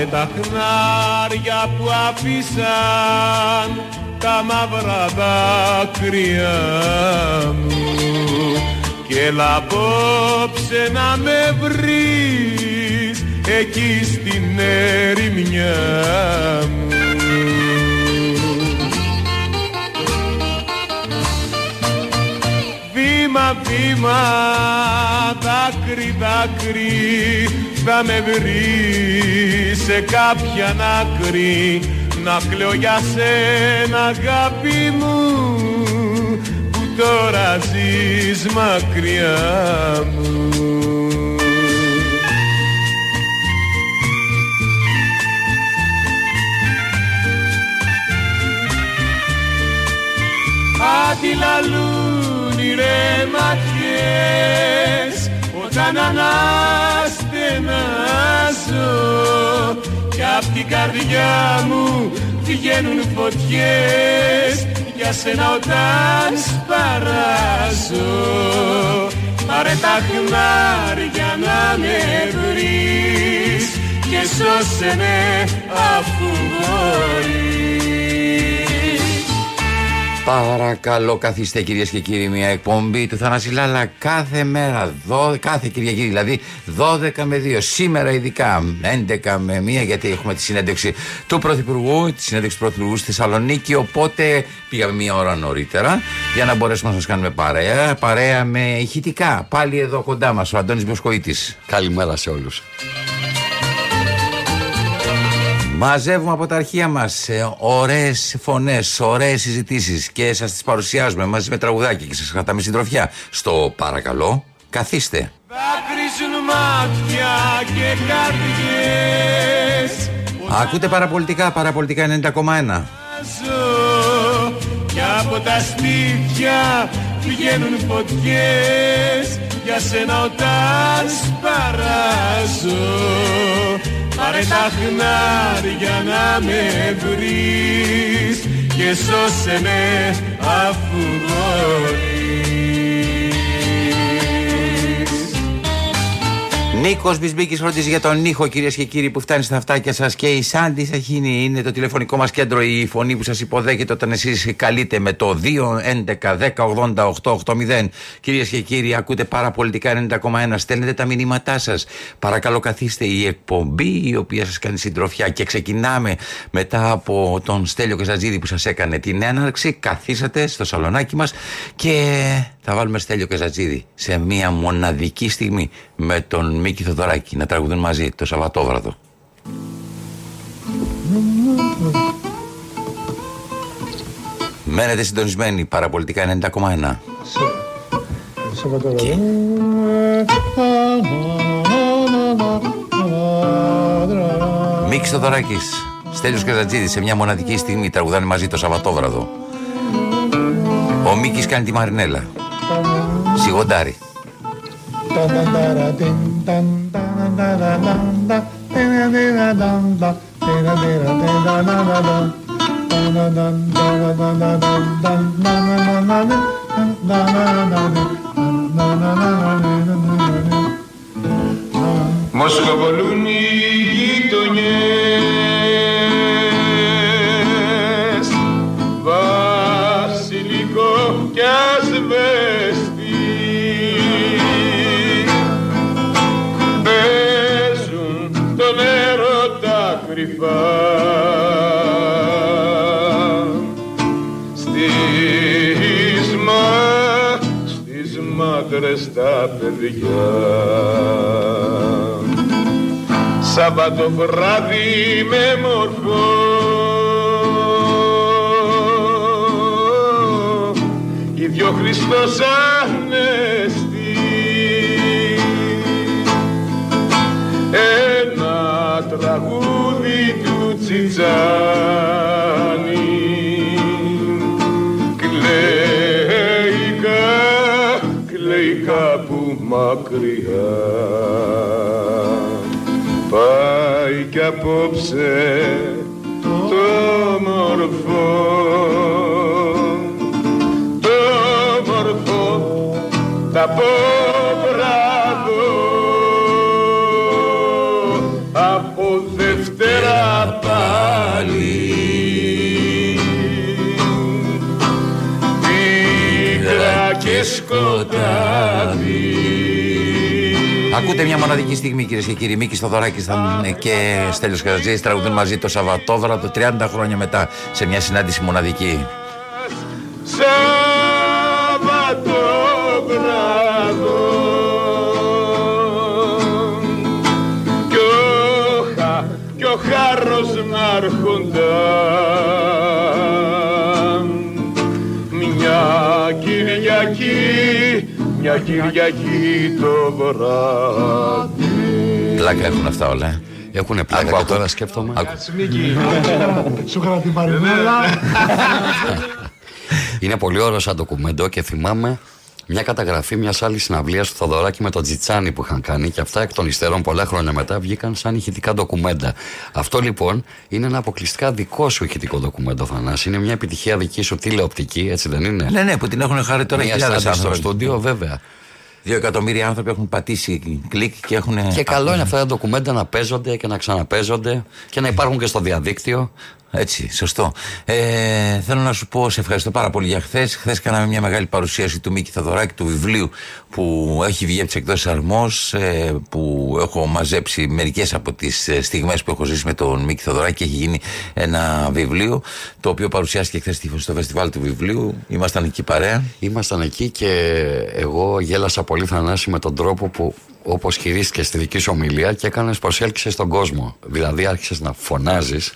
Πάρε τα χνάρια που αφήσαν τα μαύρα δάκρυα μου. Και έλα απόψε να με βρεις εκεί στην ερημιά μου. Βήμα, βήμα, δάκρυ, δάκρυ θα με βρει σε κάποια άκρη. Να κλαίω για σένα αγάπη μου που τώρα ζεις μακριά μου. Αντιλαλούν οι ρε ματιές όταν αναστενάζω κι απ' την καρδιά μου βγαίνουν φωτιές. Για σένα όταν σπαράζω Πάρε τα χνάρια να με βρεις και σώσε με αφού μπορείς Παρακαλώ, καθίστε κυρίες και κύριοι, μια εκπομπή του Θανάση Λάλα κάθε μέρα, δώ, κάθε Κυριακή δηλαδή, 12 με 2. Σήμερα ειδικά, 11 με 1, γιατί έχουμε τη συνέντευξη του Πρωθυπουργού, τη συνέντευξη του Πρωθυπουργού στη Θεσσαλονίκη. Οπότε πήγαμε μία ώρα νωρίτερα για να μπορέσουμε να σας κάνουμε παρέα. Παρέα με ηχητικά. Πάλι εδώ κοντά μας ο Αντώνης Μοσκοίτη. Καλημέρα σε όλους. Μαζεύουμε από τα αρχεία μας ωραίες φωνές, ωραίες συζητήσεις και σας τις παρουσιάζουμε μαζί με τραγουδάκι και σας κρατάμε συντροφιά. Στο παρακαλώ, καθίστε. Δάκρυζουν μάτια και καρδιές Ακούτε παραπολιτικά, παραπολιτικά 90,1. Ζω και από τα σπίτια βγαίνουν φωτιές για σένα όταν σπαράζω Πάρε τα χνάρια να με βρεις και σώσε με αφού μπορείς Νίκος Μπισμπίκης φροντίζει για τον ήχο, κυρίες και κύριοι, που φτάνει στα αυτάκια σας. Και η Σάντις Σαχίνη είναι το τηλεφωνικό μας κέντρο, η φωνή που σας υποδέχεται όταν εσείς καλείτε με το 2-11-10-80-880. Κυρίες και κύριοι, ακούτε παραπολιτικά 90,1. Στέλνετε τα μηνύματά σας. Παρακαλώ, καθίστε η εκπομπή η οποία σας κάνει συντροφιά. Και ξεκινάμε μετά από τον Στέλιο Καζατζίδη που σας έκανε την έναρξη. Καθίσατε στο σαλονάκι μας και θα βάλουμε Στέλιο Καζατζίδη σε μια μοναδική στιγμή με τον Μίκη Θοδωράκη να τραγουδούν μαζί το Σαββατόβραδο. Μένετε συντονισμένοι παραπολιτικά 90,1. Μίκης Θοδωράκης, Στέλιος Καζατζίδης σε μια μοναδική στιγμή τραγουδάνε μαζί το Σαββατόβραδο. Ο Μίκης κάνει τη Μαρινέλα. Σιγοντάρι. Μοσχοβολούν τα κρυφά Στις, μα, στις μάτρες τα παιδιά. Σάββατο βράδυ με μορφό. Ίδιο Χριστός Ανέστη ένα τραγούδι του Τσιτσάνη κλαίει κα- κλαίει κάπου μακριά. Πάει κι απόψε το μορφό σκοτάδι Ακούτε μια μοναδική στιγμή κυρίες και κύριοι. Μίκης Στοδωράκη και Στέλιος Καρατζής τραγουδούν μαζί το Σαββατόβραδο 30 χρόνια μετά σε μια συνάντηση μοναδική. Σαββατόβραδο κι ο, χα, κι ο χάρος να μια Κυριακή το βράδυ. Πλάκα έχουν αυτά όλα ε; Έχουν πλάκα και τώρα σκέφτομαι. Σου είχα την παρημέλα Είναι πολύ ωραίο σαν ντοκουμέντο και θυμάμαι μια καταγραφή μιας άλλης συναυλίας του Θοδωράκη με τον Τζιτσάνι που είχαν κάνει και αυτά εκ των υστερών πολλά χρόνια μετά βγήκαν σαν ηχητικά ντοκουμέντα. Αυτό λοιπόν είναι ένα αποκλειστικά δικό σου ηχητικό ντοκουμέντο, Θανάση. Είναι μια επιτυχία δική σου τηλεοπτική, έτσι δεν είναι; Ναι, ναι, που την έχουν χάρη τώρα χιλιάδες άνθρωποι. στο στούντιο, βέβαια. Δύο εκατομμύρια άνθρωποι έχουν πατήσει κλικ και έχουν. Και καλό είναι αυτά τα ντοκουμέντα να παίζονται και να ξαναπέζονται και να υπάρχουν και στο διαδίκτυο. Έτσι, σωστό. Ε, θέλω να σου πω, σε ευχαριστώ πάρα πολύ για χθες. Χθες κάναμε μια μεγάλη παρουσίαση του Μίκη Θαδωράκη, του βιβλίου που έχει βγει από τις εκδόσεις Αρμός, ε, που έχω μαζέψει μερικές από τις ε, στιγμές που έχω ζήσει με τον Μίκη Θαδωράκη και έχει γίνει ένα βιβλίο, το οποίο παρουσιάστηκε χθες στο φεστιβάλ του βιβλίου. Ήμασταν εκεί παρέα. Ήμασταν εκεί και εγώ γέλασα πολύ θανάση με τον τρόπο που όπως χειρίστηκε στη δική σου ομιλία και έκανες προσέλκυση στον κόσμο. Δηλαδή άρχισες να φωνάζεις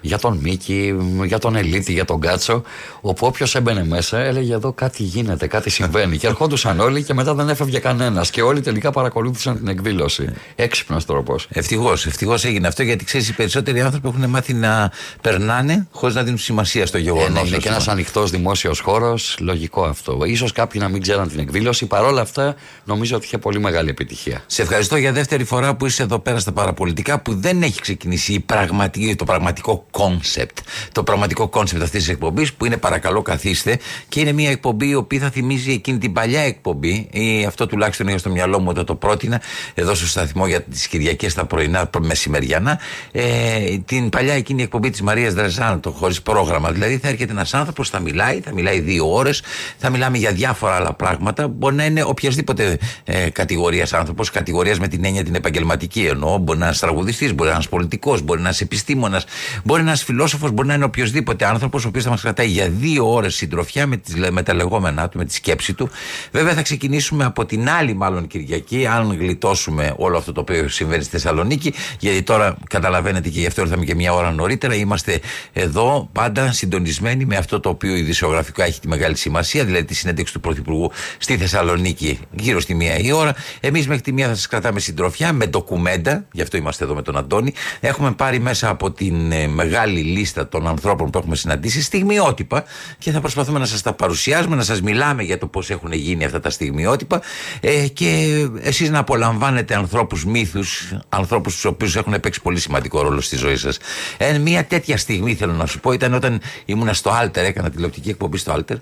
για τον Μίκη, για τον Ελίτη, για τον Κάτσο. Όπου όποιος έμπαινε μέσα έλεγε εδώ κάτι γίνεται, κάτι συμβαίνει. και ερχόντουσαν όλοι και μετά δεν έφευγε κανένας. Και όλοι τελικά παρακολούθησαν την εκδήλωση. Έξυπνος τρόπος. Ευτυχώς, ευτυχώς έγινε αυτό γιατί ξέρεις οι περισσότεροι άνθρωποι έχουν μάθει να περνάνε χωρίς να δίνουν σημασία στο γεγονό. Ε, ναι, είναι και ένας ανοιχτός δημόσιος χώρος, λογικό αυτό. σω κάποιοι να μην ξέραν την εκδήλωση. Παρ' όλα αυτά νομίζω ότι είχε πολύ μεγάλη επιτυχία. Σε ευχαριστώ για δεύτερη φορά που είσαι εδώ πέρα στα παραπολιτικά που δεν έχει ξεκινήσει η πραγματική, το πραγματικό concept. Το πραγματικό concept αυτής της εκπομπής που είναι παρακαλώ καθίστε και είναι μια εκπομπή η οποία θα θυμίζει εκείνη την παλιά εκπομπή ή αυτό τουλάχιστον είχα στο μυαλό μου όταν το πρότεινα εδώ στο σταθμό για τις Κυριακές τα πρωινά μεσημεριανά. Ε, την παλιά εκείνη εκπομπή της Μαρίας Δρεζάντο χωρίς πρόγραμμα. Δηλαδή θα έρχεται ένας άνθρωπος, θα μιλάει, θα μιλάει δύο ώρες, θα μιλάμε για διάφορα άλλα πράγματα. Μπορεί να είναι οποιασδήποτε ε, κατηγορίας άνθρωπος, κατηγορίας με την έννοια την επαγγελματική εννοώ. Μπορεί να είναι τραγουδιστής, μπορεί να είναι πολιτικός, μπορεί να είναι επιστήμονας, μπορεί ένας φιλόσοφος μπορεί να είναι οποιοδήποτε άνθρωπος, ο οποίος θα μας κρατάει για δύο ώρες συντροφιά με, τις, με τα λεγόμενά του, με τη σκέψη του. Βέβαια, θα ξεκινήσουμε από την άλλη, μάλλον Κυριακή, αν γλιτώσουμε όλο αυτό το οποίο συμβαίνει στη Θεσσαλονίκη. Γιατί τώρα καταλαβαίνετε και γι' αυτό ήρθαμε και μια ώρα νωρίτερα. Είμαστε εδώ πάντα συντονισμένοι με αυτό το οποίο ειδησιογραφικά έχει τη μεγάλη σημασία, δηλαδή τη συνέντευξη του Πρωθυπουργού στη Θεσσαλονίκη γύρω στη μία η ώρα. Εμείς μέχρι τη μία θα σας κρατάμε συντροφιά με ντοκουμέντα, γι' αυτό είμαστε εδώ με τον Αντώνη. Έχουμε πάρει μέσα από την ε, μεγάλη λίστα των ανθρώπων που έχουμε συναντήσει στιγμιότυπα και θα προσπαθούμε να σας τα παρουσιάζουμε, να σας μιλάμε για το πώς έχουν γίνει αυτά τα στιγμιότυπα ε, και εσείς να απολαμβάνετε ανθρώπους μύθους, ανθρώπους τους οποίους έχουν παίξει πολύ σημαντικό ρόλο στη ζωή σας. Ε, μια τέτοια στιγμή θέλω να σου πω ήταν όταν ήμουνα στο Alter, έκανα τηλεοπτική εκπομπή στο Alter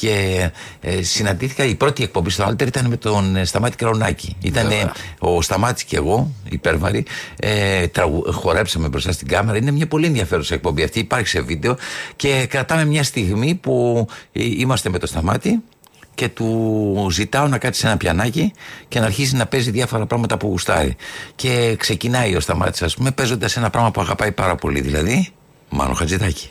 και ε, συναντήθηκα. Η πρώτη εκπομπή στο Alter ήταν με τον ε, Σταμάτη Κραουνάκη. Ήταν ο Σταμάτης και εγώ, υπέρβαρη. Ε, τραγου, χορέψαμε μπροστά στην κάμερα. Είναι μια πολύ ενδιαφέρουσα εκπομπή αυτή. Υπάρχει σε βίντεο και κρατάμε μια στιγμή που ε, είμαστε με το Σταμάτη και του ζητάω να κάτσει σε ένα πιανάκι και να αρχίσει να παίζει διάφορα πράγματα που γουστάρει. Και ξεκινάει ο Σταμάτης, ας πούμε, παίζοντας ένα πράγμα που αγαπάει πάρα πολύ, δηλαδή Μάνο Χατζηδάκη.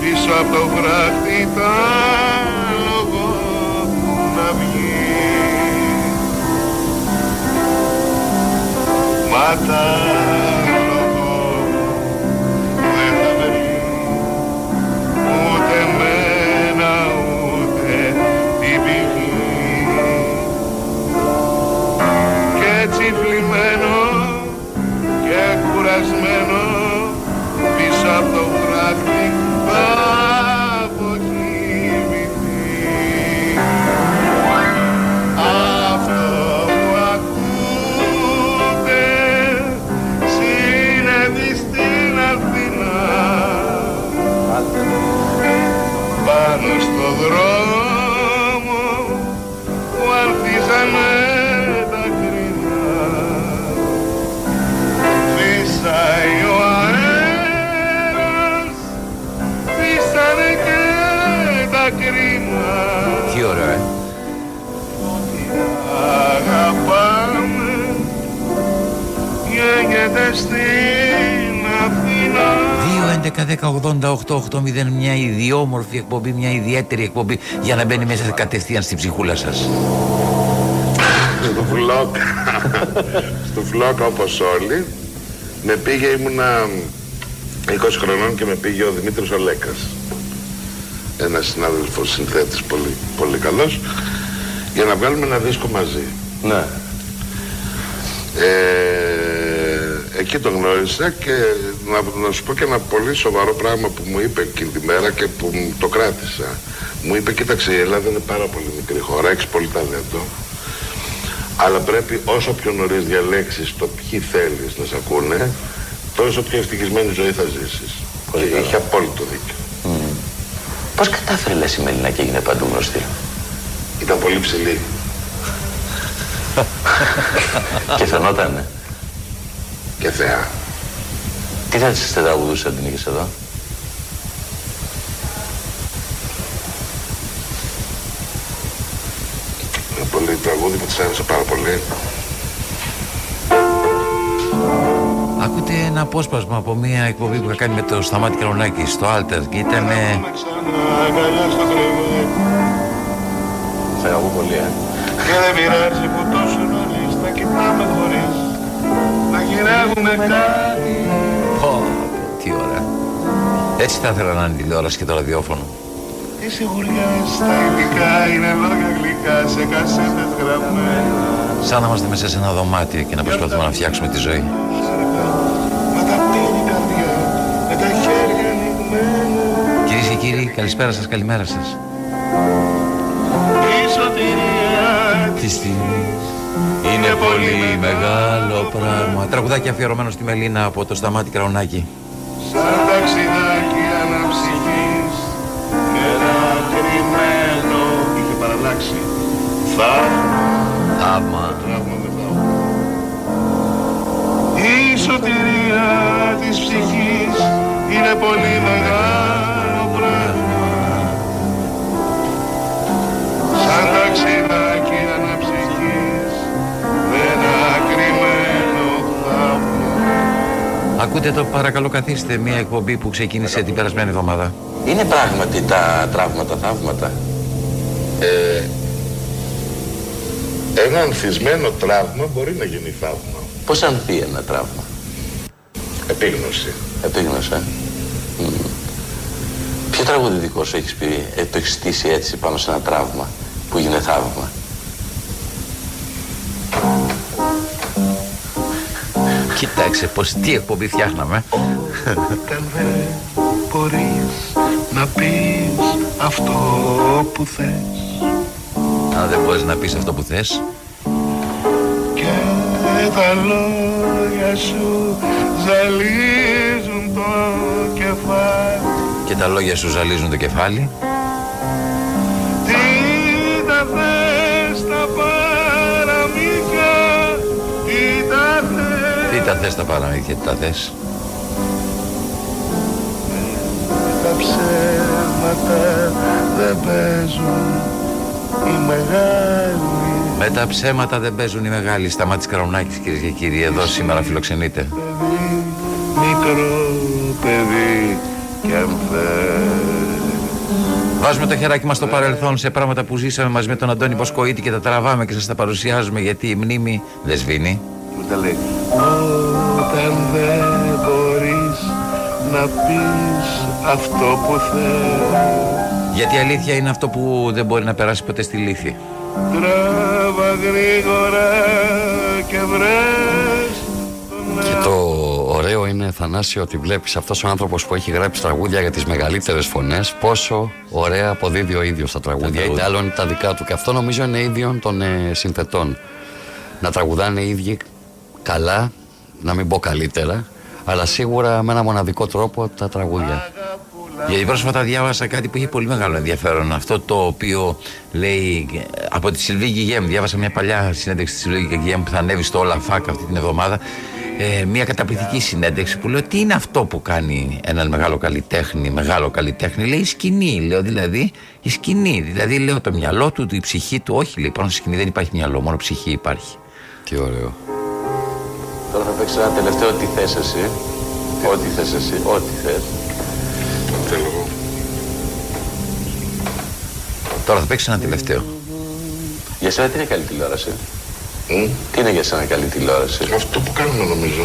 Πίσω από το βράχτη τα λόγω να βγει. Μα το βράχτη στην Αθήνα. 2-11-10-88-8-0 μια ιδιόμορφη εκπομπή, μια ιδιαίτερη εκπομπή για να μπαίνει μέσα κατευθείαν στην ψυχούλα σας. στο φλόκ στο φλόκ όπως όλοι. Με πήγε ήμουνα 20 χρονών και με πήγε ο Δημήτρης Ολέκας. Ένας συνάδελφος συνθέτης πολύ, πολύ καλός. Για να βγάλουμε ένα δίσκο μαζί. Ναι. Ε, εκεί τον γνώρισα και να, να σου πω και ένα πολύ σοβαρό πράγμα που μου είπε εκείνη τη μέρα και που μου το κράτησα. Μου είπε, κοίταξε η Ελλάδα είναι πάρα πολύ μικρή χώρα, έχεις πολύ ταλέντο. Αλλά πρέπει όσο πιο νωρίς διαλέξεις το ποιοι θέλεις να σε ακούνε, τόσο πιο ευτυχισμένη ζωή θα ζήσεις. Πολύ και καλά. είχε απόλυτο δίκιο. Πώς κατάφερε λες η Μελίνα και έγινε παντού γνωστή; Ήταν πολύ ψηλή. και φαινότανε. Και θεά. Τι θα της τραγουδούσε αν την είχες εδώ; Είναι πολύ τραγούδι που της άρεσε πάρα πολύ. Ακούτε ένα απόσπασμα από μια εκπομπή που είχα κάνει με το Σταμάτη Καρονάκη στο Alter και ήταν. ε, ξανά αγκαλιά στο κρεβέ Θα αγαπώ πολύ, ε. Και δεν πειράζει που τόσο νωρίς θα κοιτάμε χωρίς Να γυρεύουμε κάτι Πω, πω, τι ωραία. Έτσι θα ήθελα να είναι η τηλεόραση και το ραδιόφωνο. Τι σιγουριές στα υλικά είναι λόγια γλυκά σε κασέτες γραμμένα Σαν να είμαστε μέσα σε ένα δωμάτιο και να προσπαθούμε να φτιάξουμε τη ζωή. Με τα πτήρη καρδιά, με τα χέρια ανοιγμένα Κυρίες και κύριοι, καλησπέρα σας, καλημέρα σας. Η σωτηρία Της στιγμή είναι πολύ μεγάλο πράγμα. Τραγουδάκι αφιερωμένο στη Μελίνα από το Σταμάτη Καρονάκη. Σαν ταξιδάκι αναψυχής και ένα κρυμμένο Είχε παραλλάξει Θαύμα Θαύμα. Τραύμα με θαύμα Η σωτηρία της ψυχής είναι πολύ μεγάλο πράγμα Σαν ταξιδάκι Ακούτε το παρακαλώ καθίστε μια εκπομπή που ξεκίνησε την περασμένη εβδομάδα. Είναι πράγματι τα τραύματα θαύματα. Ε, ένα ανθισμένο τραύμα μπορεί να γίνει θαύμα. Πώς ανθεί ένα τραύμα; Επίγνωση. Επίγνωσε. Μμμ. Ποιο τραγούδι δικός σου έχεις πει, ε, το έχεις στήσει έτσι πάνω σε ένα τραύμα που γίνεται θαύμα; Κοιτάξτε πως τι εκπομπή φτιάχναμε. Όταν δεν μπορείς να πεις αυτό που θες Αν δεν μπορείς να πεις αυτό που θες. και τα λόγια σου ζαλίζουν το κεφάλι Και τα λόγια σου ζαλίζουν το κεφάλι. Θες Τι τα θες τα παραμύθια, τι τα θες. Τα ψέματα δεν παίζουν οι μεγάλοι Με τα ψέματα δεν παίζουν οι μεγάλοι. Σταμάτης Καρονάκης κυρίες και κύριοι. Εδώ σήμερα φιλοξενείται. παιδί, μικρό παιδί κι αν θες Βάζουμε το χεράκι μας στο παρελθόν σε πράγματα που ζήσαμε μαζί με τον Αντώνη Ποσκοίτη και τα τραβάμε και σας τα παρουσιάζουμε γιατί η μνήμη δεν σβήνει. Μου τα λέει να πεις αυτό που θες Γιατί η αλήθεια είναι αυτό που δεν μπορεί να περάσει ποτέ στη λύθη. Τράβα γρήγορα και βρες τον Και το ωραίο είναι, Θανάση, ότι βλέπεις αυτός ο άνθρωπος που έχει γράψει τραγούδια για τις μεγαλύτερες φωνές πόσο ωραία αποδίδει ο ίδιος τα τραγούδια. τραγούδια. Είτε άλλο είναι τα δικά του. Και αυτό νομίζω είναι ίδιο των ε, συνθετών. Να τραγουδάνε οι ίδιοι καλά, να μην πω καλύτερα, αλλά σίγουρα με ένα μοναδικό τρόπο τα τραγούδια. Γιατί πρόσφατα διάβασα κάτι που είχε πολύ μεγάλο ενδιαφέρον. Αυτό το οποίο λέει ε, από τη Σιλβί Γιγέμ. Διάβασα μια παλιά συνέντευξη της Σιλβί Γιγέμ που θα ανέβει στο Όλα Φακ αυτή την εβδομάδα. Ε, μια καταπληκτική συνέντευξη που λέω τι είναι αυτό που κάνει έναν μεγάλο καλλιτέχνη, μεγάλο καλλιτέχνη. Λέει η σκηνή, λέω δηλαδή η σκηνή. Δηλαδή λέω το μυαλό του, η ψυχή του. Όχι, λέει πάνω στη σκηνή δεν υπάρχει μυαλό, μόνο ψυχή υπάρχει. Τι ωραίο. Τώρα θα παίξει ένα τελευταίο τι θες εσύ. Ό,τι θες εσύ. Ό,τι θες. Θέλω εγώ. Τώρα θα παίξεις ένα τελευταίο. Για σένα τι είναι καλή τηλεόραση; Μμ. Τι είναι για σένα καλή τηλεόραση; Αυτό που κάνουμε νομίζω.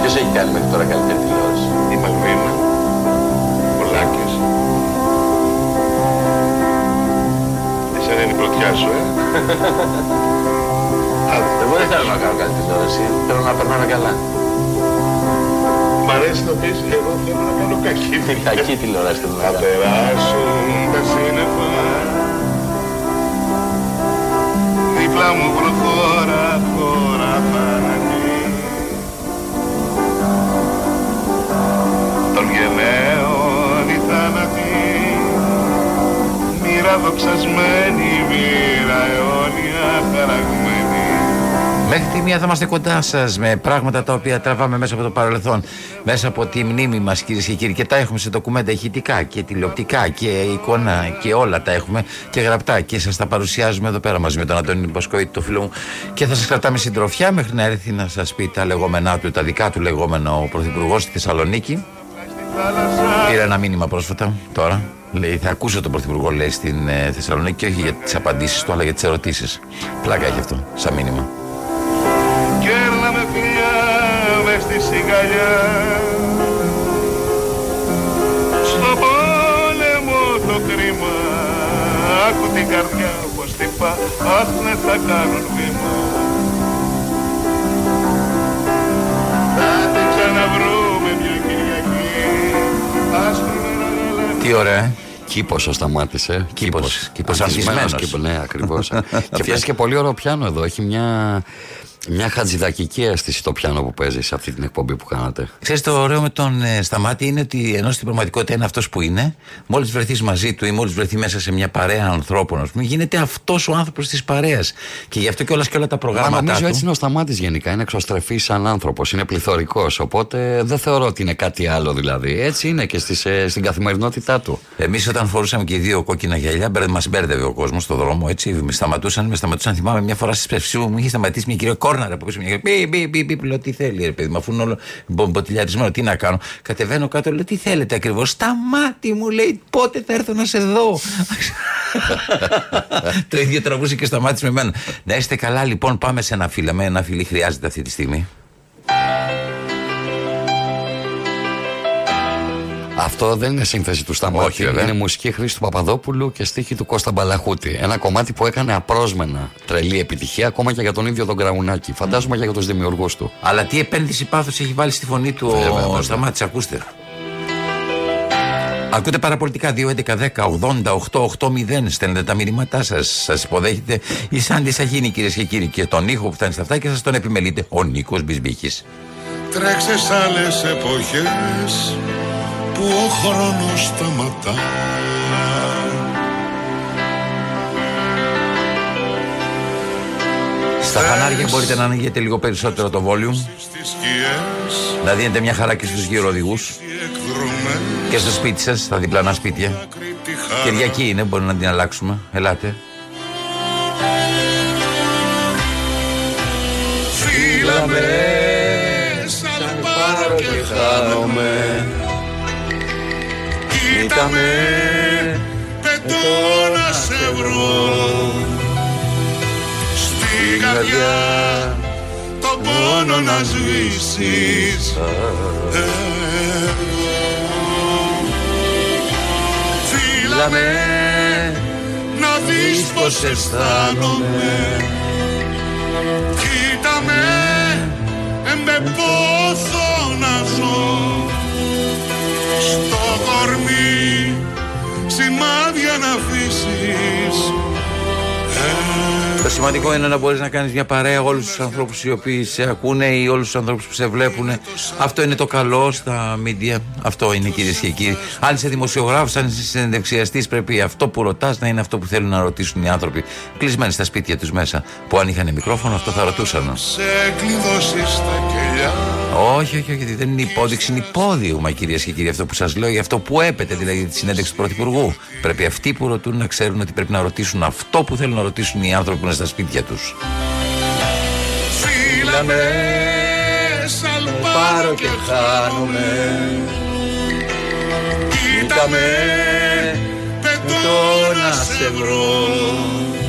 Ποιος έχει κάνει μέχρι τώρα καλύτερη τηλεόραση; Η Μαλβίνα. Ο Λάκης. Εσένα είναι η πρωτιά σου, ε. Εγώ δεν θέλω να κάνω καλή τηλεόραση. Θέλω να περνάμε καλά. Μ' αρέσει να πεις, εγώ θέλω να κάνω κακή δουλειά. Κακή τηλεόραση θέλω να Θα κάνω. περάσουν τα σύννεφα Δίπλα μου προχώρα, χώρα θάνατη Των γενναίων οι θάνατοι Μοίρα δοξασμένη, μοίρα αιώνια χαραγμένη Μέχρι τη μία θα είμαστε κοντά σας με πράγματα τα οποία τραβάμε μέσα από το παρελθόν, μέσα από τη μνήμη μας, κυρίες και κύριοι. Και τα έχουμε σε ντοκουμέντα ηχητικά και τηλεοπτικά και εικόνα και όλα τα έχουμε και γραπτά. Και σας τα παρουσιάζουμε εδώ πέρα μαζί με τον Αντώνη Μποσκοίτη, το φίλο μου. Και θα σας κρατάμε συντροφιά μέχρι να έρθει να σας πει τα λεγόμενά του, τα δικά του λεγόμενα ο Πρωθυπουργός στη Θεσσαλονίκη. Πήρα ένα μήνυμα πρόσφατα τώρα. Λέει, θα ακούσω τον Πρωθυπουργό λέει στην ε, Θεσσαλονίκη και όχι για τις απαντήσεις του, αλλά για τις ερωτήσεις. Πλάκα έχει αυτό, σαν μήνυμα. Μες στη σιγαλιά Στο πόλεμο το κρίμα Άκου την καρδιά πως τυπά Αχ ναι θα κάνουν βήμα Θα την ξαναβρούμε μια Κυριακή Άσπρο νερό γαλάζιο Τι ωραία, ε. Κήπος σταμάτησε. Κήπος. Κήπος Ανθισμένος ανθισμένος. κήπος, Ναι, ακριβώς. και παίζει και πολύ ωραίο πιάνο εδώ. Έχει μια, μια χατζηδακική αίσθηση το πιάνο που παίζεις σε αυτή την εκπομπή που κάνατε. Ξέρεις το ωραίο με τον ε, Σταμάτη είναι ότι ενώ στην πραγματικότητα είναι αυτός που είναι, μόλις βρεθείς μαζί του ή μόλις βρεθεί μέσα σε μια παρέα ανθρώπων, ας πούμε, γίνεται αυτός ο άνθρωπος της παρέας. Και γι' αυτό και όλα και όλα τα Μα προγράμματα νομίζω του. έτσι είναι ο Σταμάτης γενικά. Είναι εξωστρεφής σαν άνθρωπος. Είναι πληθωρικός. Οπότε δεν θεωρώ ότι είναι κάτι άλλο δηλαδή. Έτσι είναι και στις, ε, στην καθημερινότητά του. Εμείς όταν φορούσαμε και οι δύο κόκκινα γυαλιά, μας μπέρδευε ο κόσμος στον δρόμο. Έτσι, με σταματούσαν, με σταματούσαν. Θυμάμαι μια φορά στη Σπευσού μου είχε σταματήσει μια κυρία Κόρναρα που πίσω. Μια κυρία, πι, πι, πι, πι, πι, λέω τι θέλει, ρε παιδί μου, αφού είναι όλο μπο- μποτιλιαρισμένο, τι να κάνω. Κατεβαίνω κάτω, λέω τι θέλετε ακριβώς. Σταμάτη μου λέει, πότε θα έρθω να σε δω. Το ίδιο τραβούσε και σταμάτησε με μένα. Να είστε καλά, λοιπόν, πάμε σε ένα φίλο. Με ένα φίλο χρειάζεται αυτή τη στιγμή. Αυτό δεν είναι σύνθεση του Σταμάτη. Όχι, βέβαια. είναι μουσική χρήση του Παπαδόπουλου και στίχη του Κώστα Μπαλαχούτη. Ένα κομμάτι που έκανε απρόσμενα τρελή επιτυχία ακόμα και για τον ίδιο τον Κραουνάκη. Φαντάζομαι και για τους δημιουργούς του. Αλλά τι επένδυση πάθος έχει βάλει στη φωνή του Βέβαια, ο βέβαια. Σταμάτης, ακούστε. Ακούτε παραπολιτικά 2.11.10.80.880 στέλνετε τα μηνύματά σας. Σας υποδέχεται η Σάντι Σαχίνη, κυρίες και κύριοι. Και τον ήχο που φτάνει στα αυτά και σας τον επιμελείται ο Νίκος Μπισμπίχης. Τρέξε σ' άλλες εποχές που ο χρόνος σταματά Στα φανάρια μπορείτε να ανοίγετε λίγο περισσότερο το volume, στις σκιές να δίνετε μια χαρά και στους γύρω οδηγού οι εκδρομές και στο σπίτι σας, στα διπλανά σπίτια. κρύπτη χαρά Κυριακή είναι, μπορεί να την αλλάξουμε. Ελάτε. Φύλλα με σαν πάρω και χάνομαι Κοίτα με πετώ να σε βρω. Στην καρδιά τον πόνο να σβήσεις. Φύλλα με να δεις πως αισθάνομαι. Κοίτα με, εμπε πόθο σημαντικό είναι να μπορείς να κάνεις μια παρέα όλους τους ανθρώπους οι οποίοι σε ακούνε ή όλους τους ανθρώπους που σε βλέπουν. Αυτό είναι το καλό στα media. Αυτό είναι κυρίες και κύριοι. Αν είσαι δημοσιογράφος, αν είσαι συνεντευξιαστής, πρέπει αυτό που ρωτάς να είναι αυτό που θέλουν να ρωτήσουν οι άνθρωποι. Κλεισμένοι στα σπίτια τους μέσα. Που αν είχαν μικρόφωνο, αυτό θα ρωτούσαν. Σε κλειδώσεις τα κελιά Όχι, όχι, όχι, δεν είναι υπόδειξη, είναι υπόδειγμα κυρίες και κύριοι αυτό που σας λέω, για αυτό που έπεται, δηλαδή τη συνέντευξη του Πρωθυπουργού. Πρέπει αυτοί που ρωτούν να ξέρουν ότι πρέπει να ρωτήσουν αυτό που θέλουν να ρωτήσουν οι άνθρωποι που είναι στα σπίτια τους. Φίλα με σαλπάρω και χάνομαι Κοίτα με πετώ να σε βρω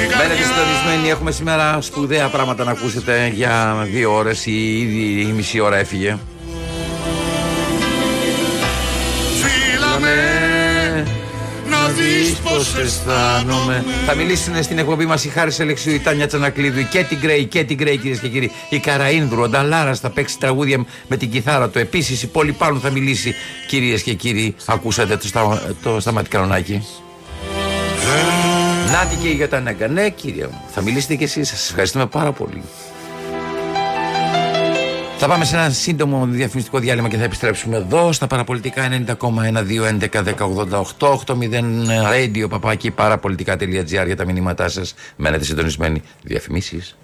Στην Μένετε καρδιά συντονισμένοι, έχουμε σήμερα σπουδαία πράγματα να ακούσετε για δύο ώρες. Η, ήδη η μισή ώρα έφυγε. Φίλα με να δεις πως αισθάνομαι Θα μιλήσουν στην εκπομπή μας η Χάρη Ελεξίου, η Τάνια Τσανακλείδου, η Κέτι Γκρέι, η Κέτι Γκρέι κυρίες και κύριοι, η Καραίνδρου, ο Νταλάρας θα παίξει τραγούδια με την κιθάρα του. Επίσης η Πόλη Πάνου θα μιλήσει κυρίες και κύριοι. Ακούσατε το, στα, το σταματή κανονάκι. Νάτι και η Γιωτανέγκα. Ναι, κύριε μου, θα μιλήσετε κι εσείς. Σας ευχαριστούμε πάρα πολύ. Θα πάμε σε ένα σύντομο διαφημιστικό διάλειμμα και θα επιστρέψουμε εδώ στα παραπολιτικά 90,1, 2, 11, 10, 88, 80 radio παπάκι παραπολιτικά.gr για τα μηνύματά σας. Μένετε συντονισμένοι. Διαφημίσεις.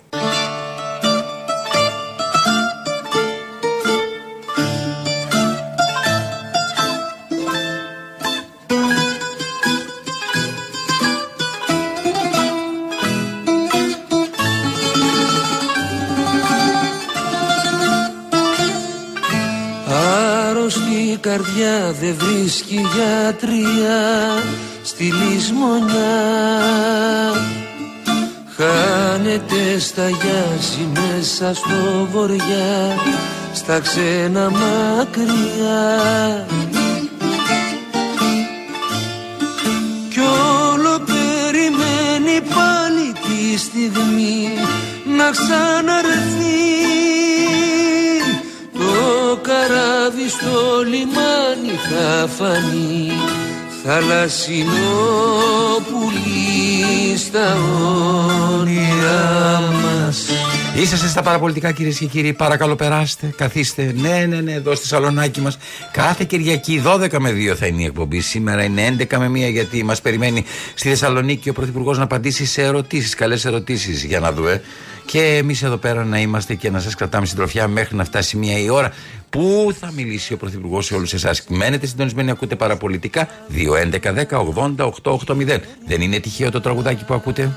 Δεν βρίσκει γιατρία στη λησμονιά. Χάνεται στα γιάζι μέσα στο βοριά στα ξένα μακριά. Κι όλο περιμένει πάλι τη στιγμή να ξαναρθεί Το καράβι στο λιμάνι θα φανεί Θαλασσινό πουλί στα όνειρά μας Είσαστε στα παραπολιτικά κυρίες και κύριοι. Παρακαλώ, περάστε, καθίστε. Ναι, ναι, ναι, εδώ στη σαλονάκι μας. Κάθε Κυριακή 12 με 2 θα είναι η εκπομπή. Σήμερα είναι 11 με 1 γιατί μας περιμένει στη Θεσσαλονίκη ο Πρωθυπουργός να απαντήσει σε ερωτήσεις, καλές ερωτήσεις για να δούμε. Και εμείς εδώ πέρα να είμαστε και να σας κρατάμε συντροφιά μέχρι να φτάσει μία η ώρα. Πού θα μιλήσει ο Πρωθυπουργός σε όλους εσάς; Μένετε συντονισμένοι, ακούτε παραπολιτικά. 2, 11, 10, 80, 8, 8, 0. Δεν είναι τυχαίο το τραγουδάκι που ακούτε;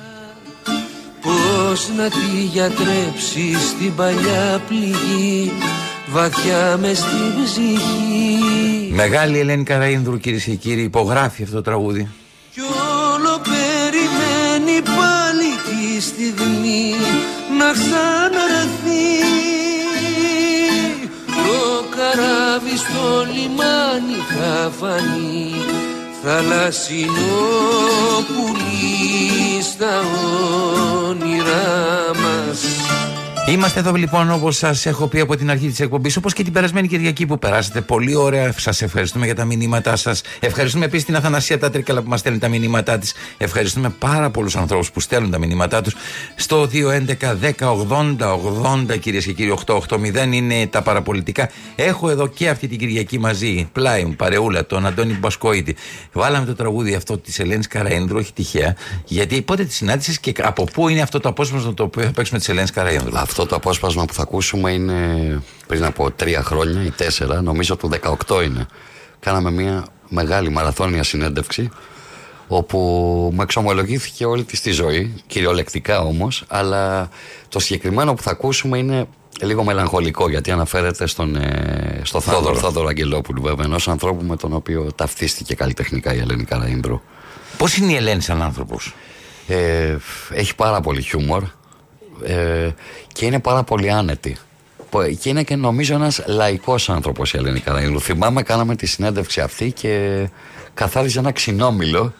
Πώς να τη γιατρέψει την παλιά πληγή βαθιά μες στην ψυχή. Μεγάλη Ελένη Καραίνδρου, κυρίες και κύριοι, υπογράφει αυτό το τραγούδι. Κι όλο περιμένει πάλι τη στιγμή να ξαναρθεί. Το καράβι στο λιμάνι θα φανεί θαλασσινό πουλί στα όνειρά μας Είμαστε εδώ λοιπόν όπως σας έχω πει από την αρχή της εκπομπής, όπως και την περασμένη Κυριακή που περάσατε. Πολύ ωραία. Σας ευχαριστούμε για τα μηνύματά σας. Ευχαριστούμε επίσης την Αθανασία Τάτρικαλα που μας στέλνει τα μηνύματά της. Ευχαριστούμε πάρα πολλούς ανθρώπους που στέλνουν τα μηνύματά τους. Στο 211 10 80 80 κυρίες και κύριοι 880 είναι τα παραπολιτικά. Έχω εδώ και αυτή την Κυριακή μαζί, πλάι μου, παρεούλα, τον Αντώνη Μπασκόητη. Βάλαμε το τραγούδι αυτό της Ελένης Καραίνδρου, όχι τυχαία, γιατί πότε τη συνάντησες και από πού είναι αυτό το απόσπασμα το οποίο θα παίξουμε της Ελένης Καραίνδρου. Αυτό το απόσπασμα που θα ακούσουμε είναι πριν από τρία χρόνια ή τέσσερα, νομίζω του 18 είναι. Κάναμε μια μεγάλη μαραθώνια συνέντευξη όπου μου εξομολογήθηκε όλη της τη ζωή, κυριολεκτικά όμως, αλλά το συγκεκριμένο που θα ακούσουμε είναι λίγο μελαγχολικό γιατί αναφέρεται στον, ε, στο Θόδωρο, Θόδωρο Αγγελόπουλου βέβαια, ενός ανθρώπου με τον οποίο ταυτίστηκε καλλιτεχνικά η Ελένη Καραΐνδρου. Πώς είναι η Ελένη σαν άνθρωπος; Ε, έχει πάρα πολύ χιούμορ ε, και είναι πάρα πολύ άνετη. Πο- Και είναι και νομίζω ένας λαϊκός άνθρωπος η Ελένη Καραΐνδρου. Θυμάμαι κάναμε τη συνέντευξη αυτή και καθάριζε ένα ξινόμιλο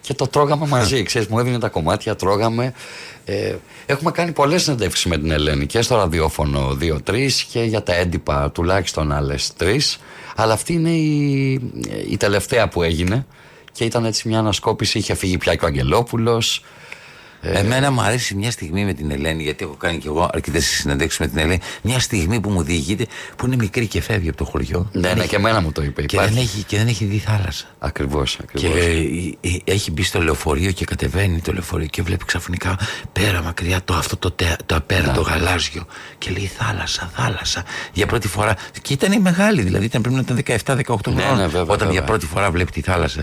και το τρώγαμε μαζί. Ξέρεις, μου έδινε τα κομμάτια, τρώγαμε. Ε, έχουμε κάνει πολλές συνέντευξεις με την Ελένη και στο ραδιόφωνο 2-3 και για τα έντυπα τουλάχιστον άλλες 3. Αλλά αυτή είναι η, η τελευταία που έγινε και ήταν έτσι μια ανασκόπηση. Είχε φύγει πια και ο Αγγελόπουλος. Εμένα μου αρέσει μια στιγμή με την Ελένη, γιατί έχω κάνει και εγώ αρκετέ συνεντεύξει με την Ελένη. Μια στιγμή που μου διηγείται που είναι μικρή και φεύγει από το χωριό. Ναι, Δεν ναι, έχει- και εμένα μου το είπε. και, δεν έχει, και δεν έχει δει θάλασσα. Ακριβώς, Και ακριβώς. ε, ε, έχει μπει στο λεωφορείο και κατεβαίνει το λεωφορείο και βλέπει ξαφνικά πέρα μακριά το αυτό το, τε, το απέραντο γαλάζιο. Και λέει θάλασσα, θάλασσα. Για πρώτη φορά. Και ήταν μεγάλη, δηλαδή ήταν πρέπει να ήταν 17-18 Ναι, χρόνια. ναι, βέβαια, όταν βέβαια. για πρώτη φορά βλέπει τη θάλασσα.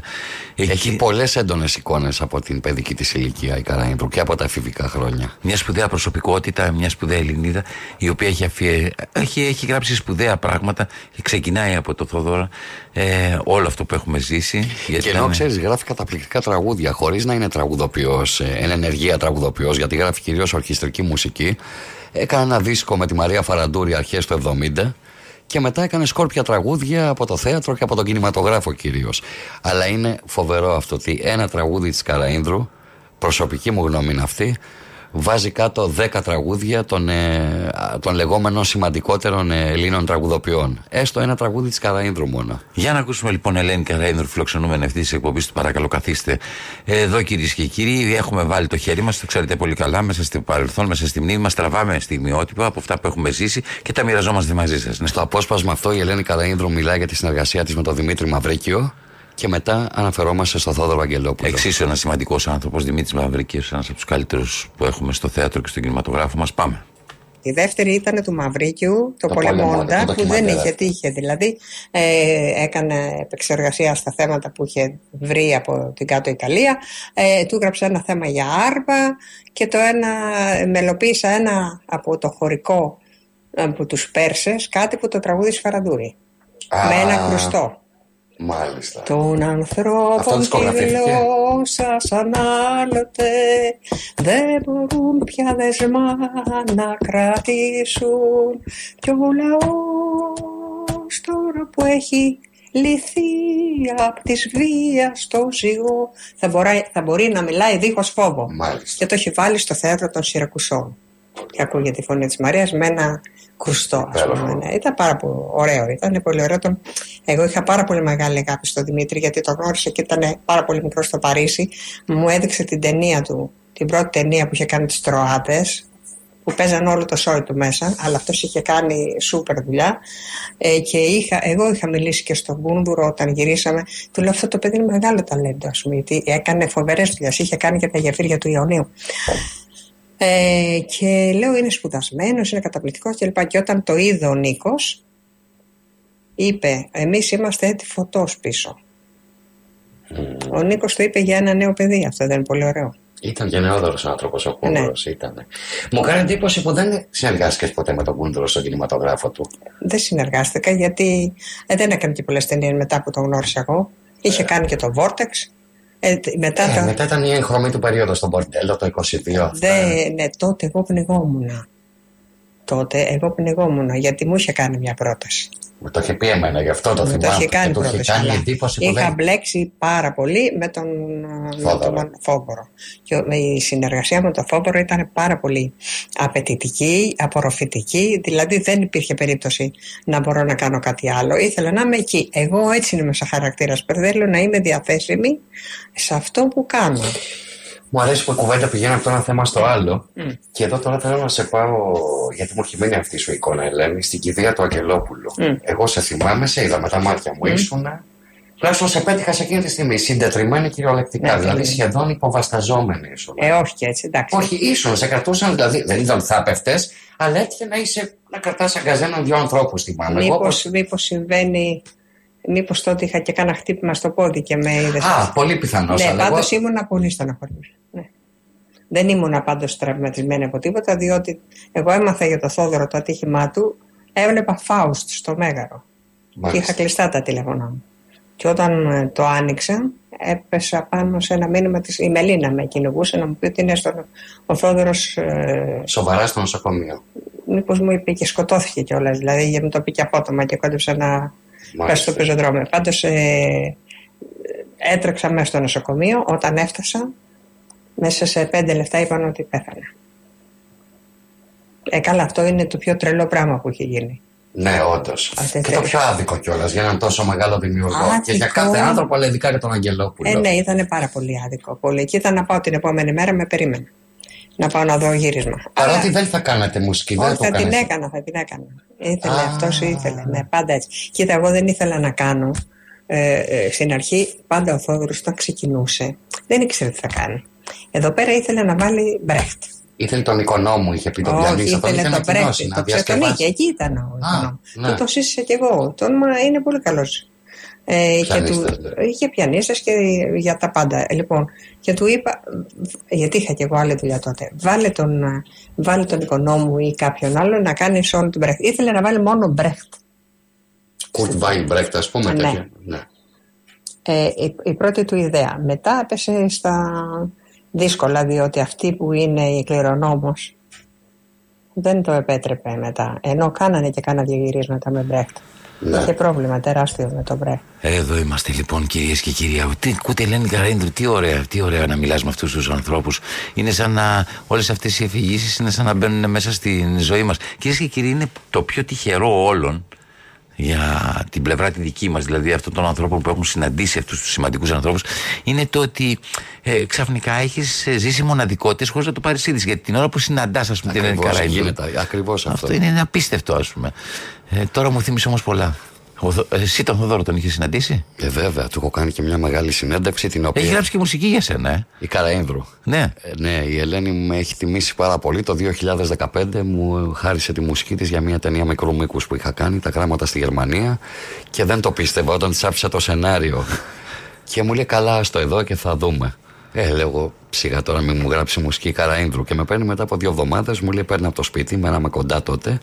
Έχει Εκεί- πολλές έντονες εικόνες από την παιδική της ηλικία η Καραΐνδρου και από τα εφηβικά χρόνια. Μια σπουδαία προσωπικότητα, μια σπουδαία Ελληνίδα, η οποία έχει, αφιε... έχει, έχει γράψει σπουδαία πράγματα. Ξεκινάει από το Θοδόρα ε, όλο αυτό που έχουμε ζήσει. γιατί Και ενώ ήταν- ξέρεις, γράφει καταπληκτικά τραγούδια χωρίς να είναι τραγουδοποιός, εν ενεργεία τραγουδοποιός, γιατί γράφει κυρίως ορχιστρική μουσική. Έκανε ένα δίσκο με τη Μαρία Φαραντούρη αρχές του 70 και μετά έκανε σκόρπια τραγούδια από το θέατρο και από τον κινηματογράφο κυρίως. Αλλά είναι φοβερό αυτό ότι ένα τραγούδι της Καραΐνδρου, προσωπική μου γνώμη είναι αυτή, βάζει κάτω 10 τραγούδια των, ε, των λεγόμενων σημαντικότερων ε, Ελλήνων τραγουδοποιών. Έστω ένα τραγούδι της Καραΐνδρου μόνο. Για να ακούσουμε λοιπόν Ελένη Καραίνδρου, φιλοξενούμενη αυτή της εκπομπής του. Παρακαλώ, καθίστε. Εδώ κυρίες και κύριοι, έχουμε βάλει το χέρι μας, το ξέρετε πολύ καλά, μέσα στο παρελθόν, μέσα στη μνήμη μας. Τραβάμε στιγμιότυπα από αυτά που έχουμε ζήσει και τα μοιραζόμαστε μαζί σας. Ναι. Στο απόσπασμα αυτό η Ελένη Καραΐνδρου μιλάει για τη συνεργασία της με τον Δημήτρη Μαυρίκιο και μετά αναφερόμαστε στο Θόδωρο Αγγελόπουλο. Εξίσου ένας σημαντικός άνθρωπος, Δημήτρης Μαυρίκιο, ένας από τους καλύτερους που έχουμε στο θέατρο και στον κινηματογράφο μας. Πάμε. Η δεύτερη ήταν του Μαυρίκιου, το, Το Πολεμόντα, Πολεμόντα, το που δεν ντοκιμαντέρ. είχε τύχει. Δηλαδή, ε, έκανε επεξεργασία στα θέματα που είχε βρει από την κάτω Ιταλία. Ε, του έγραψε ένα θέμα για άρβα και το ένα, μελοποίησα ένα από το χωρικό από τους Πέρσες, κάτι που το τραγούδισε Φαραντούρη. Α. Με ένα κρουστό. Μάλιστα. Των Αυτό ανθρώπων της δισκογραφήθηκε. γλώσσα σαν άλλοτε δεν μπορούν πια δεσμά να κρατήσουν κι ο λαός τώρα που έχει λυθεί απ' της βίας το ζυγό θα μπορεί, θα μπορεί να μιλάει δίχως φόβο Μάλιστα. και το έχει βάλει στο θέατρο των Σιρακουσών και ακούγεται τη φωνή της Μαρίας με ένα κρουστό ας πούμε. Ναι, Ήταν πάρα πολύ ωραίο, ήταν πολύ ωραίο. Τον... Εγώ είχα πάρα πολύ μεγάλη αγάπη στον Δημήτρη γιατί τον γνώρισα και ήταν πάρα πολύ μικρό στο Παρίσι. Μου έδειξε την ταινία του, την πρώτη ταινία που είχε κάνει τις Τροάτες που παίζαν όλο το σόι του μέσα, αλλά αυτός είχε κάνει σούπερ δουλειά ε, και είχα, εγώ είχα μιλήσει και στον Κούνδουρο όταν γυρίσαμε, του λέω αυτό το παιδί είναι μεγάλο ταλέντο, ας πούμε, γιατί έκανε φοβερές δουλειές, είχε κάνει και τα γεφύρια του Ιωνίου. Ε, και λέω είναι σπουδασμένος, είναι καταπληκτικός και λοιπά. Και όταν το είδε ο Νίκος, είπε εμείς είμαστε έτη φωτός πίσω. Ο Νίκος το είπε για ένα νέο παιδί, αυτό δεν είναι πολύ ωραίο. Ήταν γενναιόδωρο άνθρωπος ο Κούνδουρο. Ήταν. Μου κάνει εντύπωση που δεν συνεργάστηκες ποτέ με τον Κούνδουρο στον κινηματογράφο του. Δεν συνεργάστηκα γιατί ε, δεν έκανε και πολλές ταινίες μετά που τον γνώρισα εγώ. Είχε κάνει και το Vortex. Ε, τ- μετά Ε, το... μετά ήταν η εγχρωμή του περίοδο στον Μπορντέλο το 22. Δε, ναι, τότε εγώ πνιγόμουν. Τότε εγώ πνιγόμουν γιατί μου είχε κάνει μια πρόταση. Μου το είχε πει εμένα, γι' αυτό το Μου θυμάμαι. το είχε κάνει και του είχε πρόταση. κάνει αλλά εντύπωση που είχα δεν. μπλέξει πάρα πολύ με τον, με Φόβορο. τον Φόβορο. Και ο- η συνεργασία με τον Φόβορο ήταν πάρα πολύ απαιτητική, απορροφητική. Δηλαδή δεν υπήρχε περίπτωση να μπορώ να κάνω κάτι άλλο. Ήθελα να είμαι εκεί. Εγώ έτσι είμαι σαν χαρακτήρα. Θέλω να είμαι διαθέσιμη σε αυτό που κάνω. Μου αρέσει που η κουβέντα πηγαίνει από το ένα θέμα στο άλλο. Μμ. Και εδώ τώρα θέλω να σε πάω, γιατί μου έχει μείνει αυτή σου η εικόνα, Ελένη, στην κηδεία του Αγγελόπουλου. Μμ. Εγώ σε θυμάμαι, σε είδα με τα μάτια μου, ήσουν. Τουλάχιστον σε πέτυχα σε εκείνη τη στιγμή, συντετριμένη κυριολεκτικά, Ναι, δηλαδή ναι. σχεδόν υποβασταζόμενη ήσουν. Ε, όχι και έτσι, εντάξει. Όχι, ίσον, σε κρατούσαν, δηλαδή δεν ήταν ότι θα πέφτες, αλλά έτυχε να είσαι, να κρατάς αγκαζέναν δύο ανθρώπους, θυμάμαι. Εγώ, Μήπως, μήπως συμβαίνει, μήπως τότε είχα και κάνα χτύπημα στο πόδι και με είδες. Α, πολύ πιθανός, Ναι, αλλά εγώ- πάντως ήμουνα πολύ στεναχωρημένη. Ναι. Δεν ήμουνα πάντως τραυματισμένη από τίποτα, διότι εγώ έμαθα για το Θόδωρο το ατύχημά του, έβλεπα Φάουστ στο Μέγαρο. Και Μάλιστα. είχα κλειστά τα τηλέφωνά μου. Και όταν ε, το άνοιξα, έπεσα πάνω σε ένα μήνυμα της... Η Μελίνα με κυνηγούσε να μου πει ότι είναι στον... ο Θόδωρος ε, Σοβαρά στο νοσοκομείο. μήπως μου είπε και σκοτώθηκε κιόλας. Δηλαδή, γιατί μου το πει και απότομα και κόντεψα να πέσω στο πεζοδρόμιο. Πάντως ε, έτρεξα μέσα στο νοσοκομείο. Όταν έφτασα, μέσα σε πέντε λεπτά είπαν ότι πέθανε. Ε, καλά, αυτό είναι το πιο τρελό πράγμα που έχει γίνει. Ναι, όντως. Αυτή Και θε- το πιο άδικο κιόλας για έναν τόσο μεγάλο δημιουργό. Άδικο. Και για κάθε άνθρωπο, αλλά ειδικά για τον Αγγελόπουλο. Ε, ναι, ήταν πάρα πολύ άδικο. Πολύ. Και ήταν να πάω την επόμενη μέρα, με περίμενε. να πάω να δω γύρισμα. Παρότι δεν θα κάνατε μουσική, δεν Όχι, το θα την κάνετε. έκανα, θα την έκανα. Ήθελε, Α. αυτός ήθελε, ναι, πάντα έτσι. Κοίτα, εγώ δεν ήθελα να κάνω. Ε, ε, στην αρχή, πάντα ο Θόδωρος όταν ξεκινούσε, δεν ήξερε τι θα κάνει. Εδώ πέρα ήθελε να βάλει Μπρέχτ. Ήθελε τον οικονόμου, είχε πει το Όχι, πιανίστα, τον ήθελε είχε το Μπρέχτ. ανακοινώσει να Το ξέρω, τον είχε, διασκευάσει. εκεί ήταν ο οικονόμου. ναι. Του το σύστησα κι εγώ. Το όνομα είναι πολύ καλός. Ε, και του, Πιανίστας, ναι. είχε πιανίστας και για τα πάντα. Ε, Λοιπόν, και του είπα, γιατί είχα κι εγώ άλλη δουλειά τότε, βάλε τον, ε, βάλε τον οικονόμου ή κάποιον άλλο να κάνει όλο τον Μπρέχτ. Ήθελε να βάλει μόνο Μπρέχτ. Κουρτ Βάινμπρεχτ, ας πούμε. Ναι. τέτοια. Ναι. Ε, η, η πρώτη του ιδέα. Μετά έπεσε στα δύσκολα, διότι αυτή που είναι η κληρονόμος δεν το επέτρεπε μετά. Ενώ κάνανε και κάνα διαγυρίσματα με Μπρέχτ. Ναι. Είχε πρόβλημα τεράστιο με τον Μπρέχτ. Εδώ είμαστε λοιπόν κυρίες και κύριοι. Τι ακούτε, Ελένη Καραίνδρου, τι ωραία, τι ωραία να μιλάς με αυτούς τους ανθρώπους. Είναι σαν να όλες αυτές οι αφηγήσει είναι σαν να μπαίνουν μέσα στην ζωή μας. Κυρίες και κύριοι, είναι το πιο τυχερό όλων για την πλευρά τη δική μας, δηλαδή αυτών των ανθρώπων που έχουν συναντήσει αυτούς τους σημαντικούς ανθρώπους, είναι το ότι ε, ξαφνικά έχεις ζήσει μοναδικότητες χωρίς να το πάρεις είδηση. Γιατί την ώρα που συναντάς, ας πούμε, την Ελένη Ακριβώς Καραίνδρου. γίνεται, ακριβώς αυτό. Αυτό είναι απίστευτο, ας πούμε. Ε, τώρα μου θύμισε όμως πολλά. Ο Θο- Εσύ τον Θοδόρο τον είχες συναντήσει; Ε, βέβαια, του έχω κάνει και μια μεγάλη συνέντευξη την οποία. Έχει γράψει και μουσική για σένα, ε. Η Καραίνδρου. Ναι. Ε, ναι, η Ελένη με έχει τιμήσει πάρα πολύ. Το 2015 μου χάρισε τη μουσική της για μια ταινία μικρού μήκους που είχα κάνει, τα γράμματα στη Γερμανία. Και δεν το πίστευα όταν της άφησα το σενάριο. και μου λέει καλά, στο εδώ και θα δούμε. Ε, λέω εγώ, σιγά τώρα μην μου γράψει μουσική Καραίνδρου. Και με παίρνει μετά από δύο εβδομάδες, μου λέει παίρνει από το σπίτι, μέναμε κοντά τότε.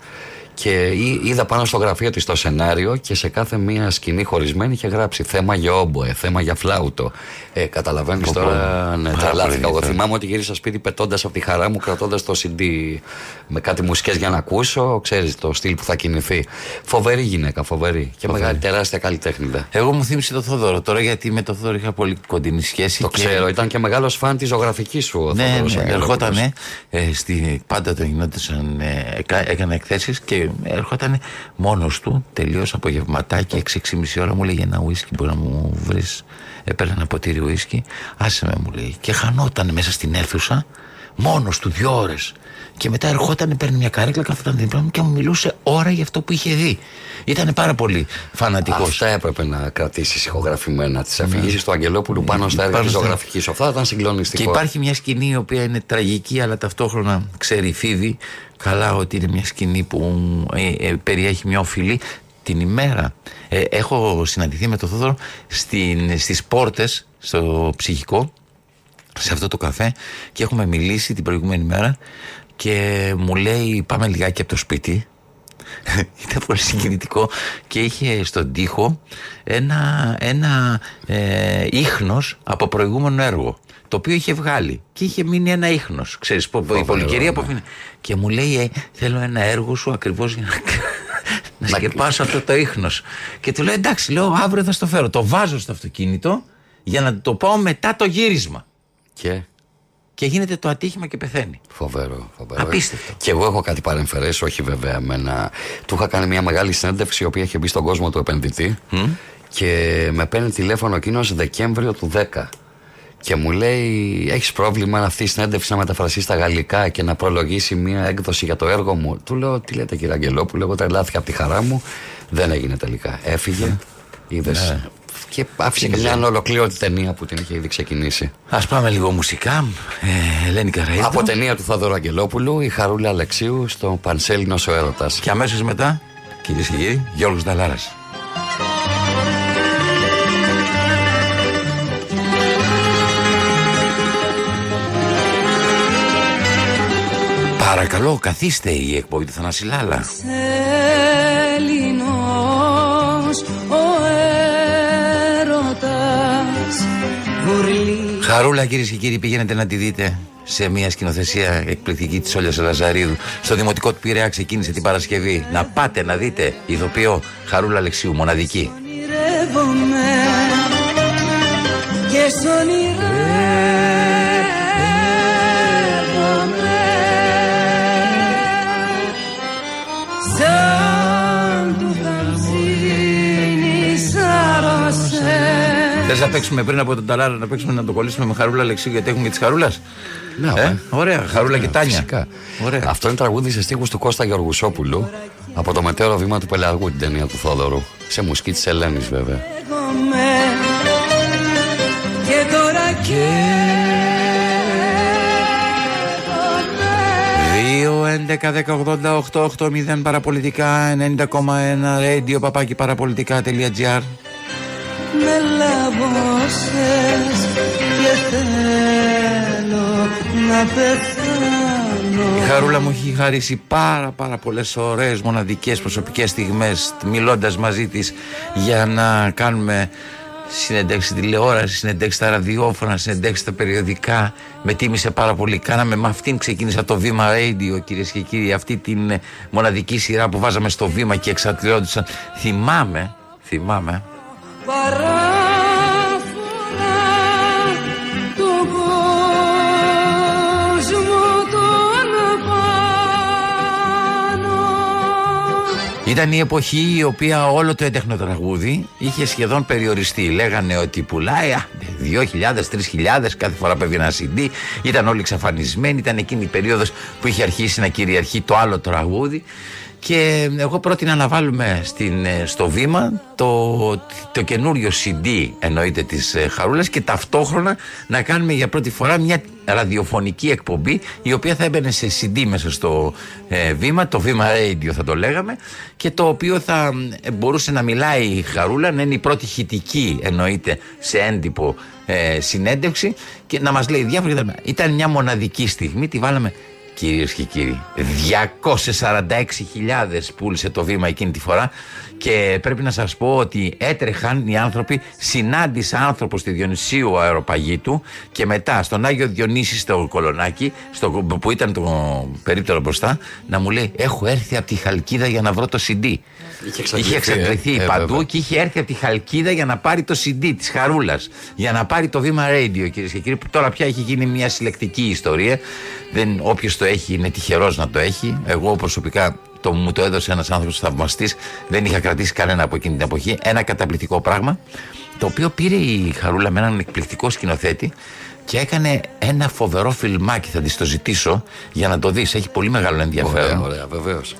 Και εί- είδα πάνω στο γραφείο της το σενάριο και σε κάθε μία σκηνή χωρισμένη είχε γράψει θέμα για όμποε, θέμα για φλάουτο. Ε, Καταλαβαίνεις Πω, πω. τώρα, ναι, Πάρα τρελάθηκα. πολύ Εγώ ενδιαφέρον. θυμάμαι ότι γύρισα σπίτι πετώντας από τη χαρά μου, κρατώντας το CD με κάτι μουσικές για να ακούσω. Ξέρεις το στυλ που θα κινηθεί. Φοβερή γυναίκα, φοβερή. Και μεγάλη, τεράστια καλλιτέχνηδα. Εγώ μου θύμισε το Θοδόρο τώρα γιατί με το Θοδόρο είχα πολύ κοντινή σχέση. Το και- ξέρω, ήταν και μεγάλος φαν της ζωγραφικής σου ο Ναι, Θοδωρός ναι, Αγγελόπουλος. ερχόταν ε, στη, πάντα το γινόταν, ε, εκα- έκανε εκθέσεις και ερχόταν μόνος του, τελείως απογευματάκι, 6-6,5 ώρα μου λέγε ένα ουίσκι μπορεί να μου βρεις. Έπαιρνε ένα ποτήρι ουίσκι, άσε με μου λέει. Και χανόταν μέσα στην αίθουσα, μόνος του δύο ώρες. Και μετά ερχόταν, παίρνει μια καρέκλα, καθόταν δίπλα μου και μου μιλούσε ώρα για αυτό που είχε δει. Ήταν πάρα πολύ φανατικός. Αυτά έπρεπε να κρατήσεις ηχογραφημένα. Τις αφηγήσεις του Αγγελόπουλου πάνω στα έργα Πάνω τη στα- ζωγραφικής. Αυτά ήταν συγκλονιστικό. Και υπάρχει μια σκηνή η οποία είναι τραγική αλλά ταυτόχρονα ξέρει φίδι καλά ότι είναι μια σκηνή που ε, ε, περιέχει μια οφειλή την ημέρα. Ε, έχω συναντηθεί με τον Θόδωρο στην, στις πόρτες στο ψυχικό σε αυτό το καφέ και έχουμε μιλήσει την προηγούμενη μέρα και μου λέει πάμε λιγάκι από το σπίτι ήταν πολύ συγκινητικό και είχε στον τοίχο ένα, ένα ε, ίχνος από προηγούμενο έργο το οποίο είχε βγάλει και είχε μείνει ένα ίχνος. Ξέρεις που η Φοβερό, πολυκαιρία που ναι. αφήνει. Και μου λέει ε, θέλω ένα έργο σου ακριβώς για να, να σκεπάσω αυτό το ίχνος και του λέω εντάξει λέω αύριο θα στο φέρω. Το βάζω στο αυτοκίνητο για να το πάω μετά το γύρισμα Και; Και γίνεται το ατύχημα και πεθαίνει Φοβερό, φοβερό. Απίστευτο. Και εγώ έχω κάτι παρεμφερές, όχι βέβαια με ένα. Του είχα κάνει μια μεγάλη συνέντευξη η οποία είχε μπει στον κόσμο του επενδυτή και με παίρνει τηλέφωνο εκείνο Δεκέμβριο του 10. Και μου λέει: Έχεις πρόβλημα αυτή η συνέντευξη να μεταφραστεί στα γαλλικά και να προλογίσει μια έκδοση για το έργο μου; Του λέω: Τι λέτε, κύριε Αγγελόπουλο, εγώ τρελάθηκα από τη χαρά μου. Δεν έγινε τελικά. Έφυγε, είδες. Και άφησε και μια ανολοκλήρωτη ταινία που την είχε ήδη ξεκινήσει. Ας πάμε λίγο μουσικά ε, Ελένη Καραΐδου Από ταινία του Θαδωρού Αγγελόπουλου, η Χαρούλα Αλεξίου στο Πανσέλινος ο Έρωτας. Και αμέσως μετά, κυρίες και κύριοι, Γιώργος Νταλάρας. Παρακαλώ, καθίστε η εκπομπή του Θανάση Λάλα. Γουρλή Χαρούλα, κυρίες και κύριοι, πηγαίνετε να τη δείτε σε μια σκηνοθεσία εκπληκτική της Όλιας Λαζαρίδου. Στο δημοτικό του Πειραιά ξεκίνησε την Παρασκευή. Να πάτε να δείτε ηθοποιό Χαρούλα Αλεξίου, μοναδική. ονειρεύομαι και σ' Θες να παίξουμε πριν από τον Ταλάρα να παίξουμε να το κολλήσουμε με χαρούλα Αλεξίου γιατί έχουμε τη χαρούλας; Ναι, Ε, ε. ωραία, χαρούλα και τάνια. Φυσικά. Ωραία. Αυτό είναι τραγούδι σε στίχους του Κώστα Γεωργουσόπουλου από το μετέωρο βήμα του Πελαργού, την ταινία του Θόδωρου. Σε μουσική της Ελένης, βέβαια. Καίγομαι και τώρα και 2, 11, 10, 88, 8, 0 παραπολιτικά 90,1 radio παπάκι παραπολιτικά.gr με λαβώσες και θέλω να πεθάνω Η Χαρούλα μου έχει χαρίσει πάρα πάρα πολλές ωραίες μοναδικές προσωπικές στιγμές μιλώντας μαζί της για να κάνουμε συνεντεύξει στη τηλεόραση, συνεντεύξει στα ραδιόφωνα, συνεντεύξει στα περιοδικά. Με τίμησε πάρα πολύ. Κάναμε με αυτήν ξεκίνησα το βήμα radio, κυρίες και κύριοι. Αυτή την ε, μοναδική σειρά που βάζαμε στο βήμα και εξατλιόντουσαν. Θυμάμαι, θυμάμαι. Παράφορα του κόσμου τον πάνω Ήταν η εποχή η οποία όλο το έντεχνο τραγούδι είχε σχεδόν περιοριστεί. Λέγανε ότι πουλάει α, 2.000, 3.000 κάθε φορά που έβγαινε ένα CD. Ήταν όλοι εξαφανισμένοι. Ήταν εκείνη η περίοδος που είχε αρχίσει να κυριαρχεί το άλλο τραγούδι. Και εγώ πρότεινα να βάλουμε στην, ε, στο βήμα το, το καινούριο CD εννοείται της ε, Χαρούλας και ταυτόχρονα να κάνουμε για πρώτη φορά μια ραδιοφωνική εκπομπή η οποία θα έμπαινε σε CD μέσα στο ε, βήμα, το βήμα radio θα το λέγαμε και το οποίο θα ε, μπορούσε να μιλάει η Χαρούλα να είναι η πρώτη χητική εννοείται σε έντυπο ε, συνέντευξη και να μας λέει διάφορα ήταν μια μοναδική στιγμή, τη βάλαμε Κυρίες και κύριοι, 246.000 πούλησε το βήμα εκείνη τη φορά και πρέπει να σας πω ότι έτρεχαν οι άνθρωποι, συνάντησα άνθρωπος στη Διονυσίου αεροπαγήτου και μετά στον Άγιο Διονύσης στο Κολονάκι, στο, που ήταν το περίπτερο μπροστά, να μου λέει έχω έρθει από τη Χαλκίδα για να βρω το CD. εξαντληθεί, Είχε εξαντληθεί ε. Ε, παντού βέβαια. και είχε έρθει από τη Χαλκίδα για να πάρει το CD της Χαρούλας. Για να πάρει το βήμα radio, κυρίες και κύριοι. Που τώρα πια έχει γίνει μια συλλεκτική ιστορία. Δεν, όποιος το έχει είναι τυχερός να το έχει. Εγώ προσωπικά το, μου το έδωσε ένας άνθρωπος θαυμαστής. Δεν είχα κρατήσει κανένα από εκείνη την εποχή. Ένα καταπληκτικό πράγμα. Το οποίο πήρε η Χαρούλα με έναν εκπληκτικό σκηνοθέτη και έκανε ένα φοβερό φιλμάκι. Θα της το ζητήσω για να το δεις. Έχει πολύ μεγάλο ενδιαφέρον. Ωραία, ωραία, βεβαίως.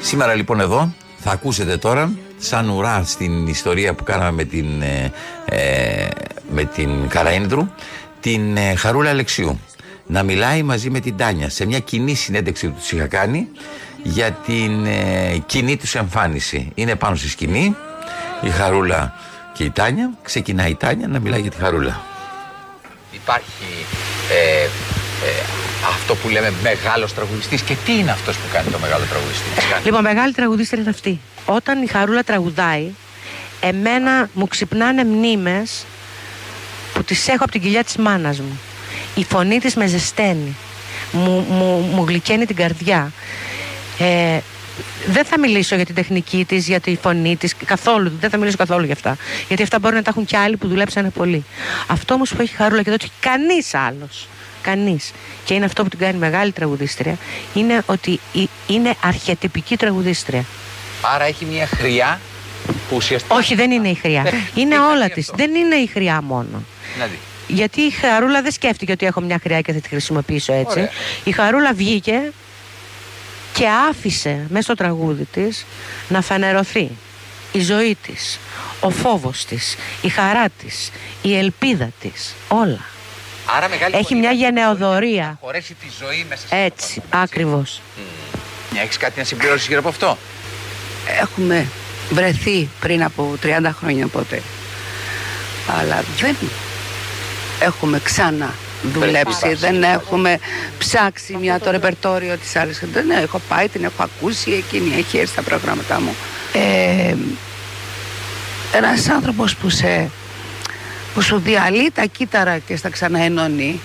Σήμερα λοιπόν εδώ θα ακούσετε τώρα σαν ουρά στην ιστορία που κάναμε με την, ε, ε, με την Καραένδρου την ε, Χαρούλα Αλεξιού να μιλάει μαζί με την Τάνια σε μια κοινή συνέντευξη που τους είχα κάνει για την ε, κοινή τους εμφάνιση. Είναι πάνω στη σκηνή η Χαρούλα και η Τάνια. Ξεκινάει η Τάνια να μιλάει για τη Χαρούλα. Υπάρχει ε, αυτό που λέμε μεγάλος τραγουδιστής και τι είναι αυτός που κάνει το μεγάλο τραγουδιστή. Λοιπόν, μεγάλη τραγουδίστρια είναι αυτή. Όταν η Χαρούλα τραγουδάει, εμένα μου ξυπνάνε μνήμες που τις έχω από την κοιλιά της μάνας μου. Η φωνή της με ζεσταίνει. Μου, μου, μου γλυκαίνει την καρδιά. Ε, δεν θα μιλήσω για την τεχνική της, για τη φωνή της, καθόλου. Δεν θα μιλήσω καθόλου για αυτά. Γιατί αυτά μπορεί να τα έχουν και άλλοι που δουλέψανε πολύ. Αυτό όμως που έχει η Χαρούλα και δεν το έχει κανείς άλλος. Κανείς. Και είναι αυτό που την κάνει μεγάλη τραγουδίστρια. Είναι ότι η- είναι αρχιετυπική τραγουδίστρια. Άρα έχει μια χρειά που ουσιαστικά. Όχι, δεν είναι η χρειά. Ναι. είναι Τι όλα κάνει της. αυτό; Δεν είναι η χρειά μόνο. Δηλαδή. Γιατί η Χαρούλα δεν σκέφτηκε ότι έχω μια χρειά και θα τη χρησιμοποιήσω έτσι. Ωραία. Η Χαρούλα βγήκε και άφησε μέσα στο τραγούδι της να φανερωθεί η ζωή της, ο φόβος της, η χαρά της, η ελπίδα της, όλα. Άρα μεγάλη Έχει φωνή μια να γενεοδορία. χωρέσει τη ζωή μέσα σε Έτσι, ακριβώς. Έχεις κάτι να συμπληρώσεις γύρω από αυτό; έχουμε βρεθεί πριν από 30 χρόνια ποτέ. Αλλά δεν έχουμε ξανά δουλέψει, Βρεθεί. δεν έχουμε ψάξει μια το ρεπερτόριο της άλλης. Δεν έχω πάει, την έχω ακούσει, εκείνη έχει έρθει στα προγράμματά μου. Ε, ένας άνθρωπος που, σε, που σου διαλύει τα κύτταρα και στα ξαναενώνει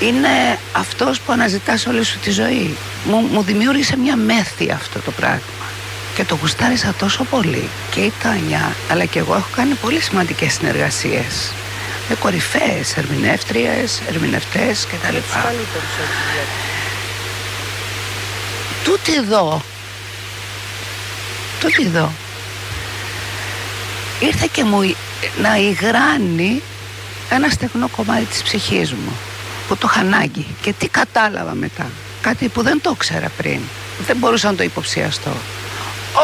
είναι αυτός που αναζητάς όλη σου τη ζωή. Μου, μου δημιούργησε μια μέθη αυτό το πράγμα. Και το γουστάρισα τόσο πολύ. Και η Τάνια, αλλά και εγώ έχω κάνει πολύ σημαντικές συνεργασίες. Με κορυφαίες ερμηνεύτριες, ερμηνευτές κτλ. Τούτη εδώ, τούτη εδώ, ήρθε και μου να υγράνει ένα στεγνό κομμάτι της ψυχής μου που το είχα ανάγκη. Και τι κατάλαβα μετά. Κάτι που δεν το ξέρα πριν. Δεν μπορούσα να το υποψιαστώ.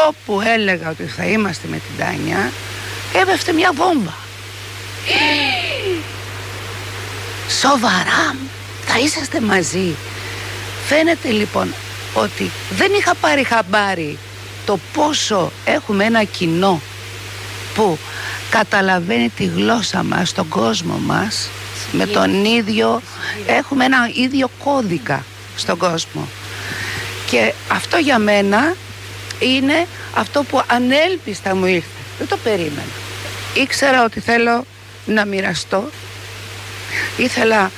Όπου έλεγα ότι θα είμαστε με την Τάνια έπεφτε μια βόμβα Σοβαρά θα είσαστε μαζί. Φαίνεται λοιπόν ότι δεν είχα πάρει χαμπάρι το πόσο έχουμε ένα κοινό που καταλαβαίνει τη γλώσσα μας, τον κόσμο μας με τον ίδιο, έχουμε ένα ίδιο κώδικα στον κόσμο. Και αυτό για μένα είναι αυτό που ανέλπιστα μου ήρθε. Δεν το περίμενα. Ήξερα ότι θέλω να μοιραστώ. Ήθελα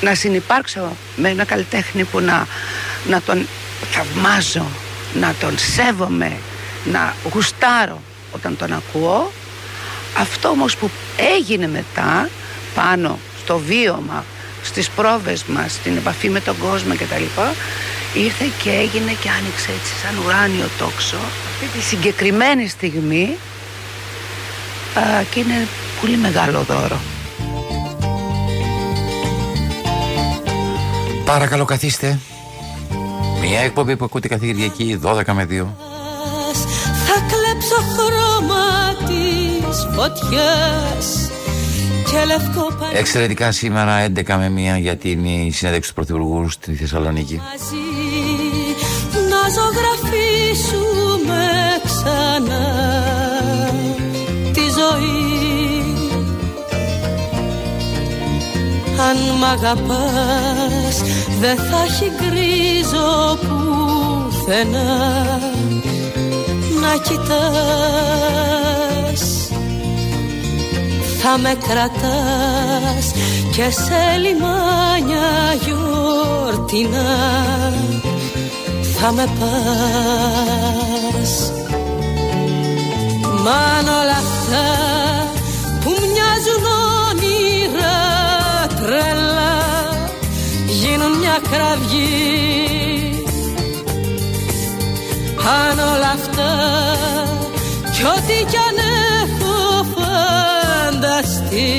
να συνυπάρξω με ένα καλλιτέχνη που να, να τον θαυμάζω να τον σέβομαι να γουστάρω όταν τον ακούω. Αυτό όμως που έγινε μετά πάνω στο βίωμα στις πρόβες μας, στην επαφή με τον κόσμο κτλ ήρθε και έγινε και άνοιξε έτσι σαν ουράνιο τόξο. Αυτή τη συγκεκριμένη στιγμή α, και είναι πολύ μεγάλο δώρο. Παρακαλώ καθίστε. Μια εκπομπή που ακούτε κάθε Κυριακή 12 με 2. Θα κλέψω χρώμα της φωτιάς και λευκό πανί Εξαιρετικά σήμερα 11 με 1 γιατί είναι η συνέντευξη του Πρωθυπουργού στη Θεσσαλονίκη. να ζωγραφίσουμε ξανά Αν μ' αγαπάς δεν θα έχει γκρίζο πουθενά. Να κοιτάς θα με κρατάς και σε λιμάνια γιορτινά. Θα με πας. Μαν όλα αυτά που μοιάζουν όνειρα τρελά γίνουν μια κραυγή. Αν όλα αυτά κι ό,τι κι αν έχω φανταστεί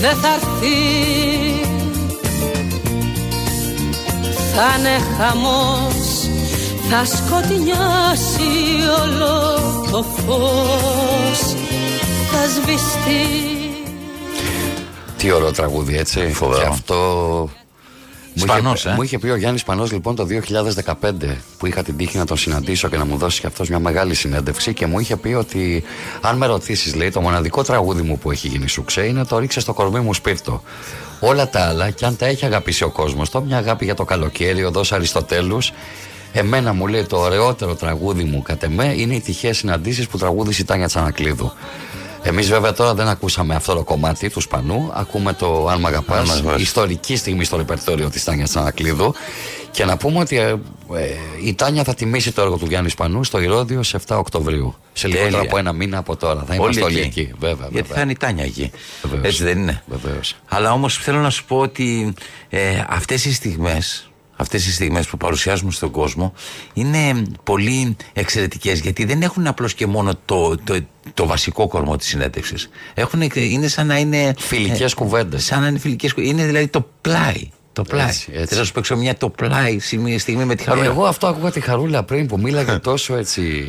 δεν θα έρθει. Θα είναι χαμός θα σκοτεινιάσει όλο το φως. Θα σβηστεί Τι ωραίο τραγούδι, έτσι. Φοβερό. Και αυτό. Μου Ισπανός, είχε, ε; μου είχε πει ο Γιάννης Πανός λοιπόν το 2015 που είχα την τύχη να τον συναντήσω και να μου δώσει και αυτός μια μεγάλη συνέντευξη και μου είχε πει ότι αν με ρωτήσεις, λέει, το μοναδικό τραγούδι μου που έχει γίνει σουξέ είναι το ρίξε στο κορμί μου σπίρτο. Όλα τα άλλα, και αν τα έχει αγαπήσει ο κόσμος, το μια αγάπη για το καλοκαίρι, οδός Αριστοτέλους, εμένα μου λέει το ωραιότερο τραγούδι μου κατ' εμέ είναι οι τυχαίες συναντήσεις που τραγούδισε η Τάνια Τσανακλείδου. Εμείς βέβαια τώρα δεν ακούσαμε αυτό το κομμάτι του Σπανού. Ακούμε το Αν Μ' Αγαπάς, Αν Μ' Αγαπάς. ιστορική στιγμή στο ρεπερτόριο της Τάνιας Τσανακλείδου. Και να πούμε ότι ε, ε, η Τάνια θα τιμήσει το έργο του Γιάννη Σπανού στο Ηρώδιο σε 7 Οκτωβρίου. Σε λιγότερο Τέλεια. από ένα μήνα από τώρα. Θα είμαστε όλοι εκεί. Βέβαια, Γιατί βέβαια. θα είναι η Τάνια εκεί. Βεβαίως. Έτσι δεν είναι. Βεβαίως. Αλλά όμως θέλω να σου πω ότι ε, αυτές οι στιγμές Αυτές οι στιγμές που παρουσιάζουμε στον κόσμο είναι πολύ εξαιρετικές γιατί δεν έχουν απλώς και μόνο το, το, το βασικό κορμό της συνέντευξης. Έχουν, είναι σαν να είναι... Φιλικές κουβέντες. Σαν να είναι φιλικές κουβέντες. Είναι δηλαδή το πλάι. Το πλάι. Έτσι, έτσι. Θέλω να σου παίξω μια το πλάι στιγμή, στιγμή με τη χαρούλα. Εγώ αυτό άκουγα τη χαρούλα πριν που μίλαγε τόσο έτσι.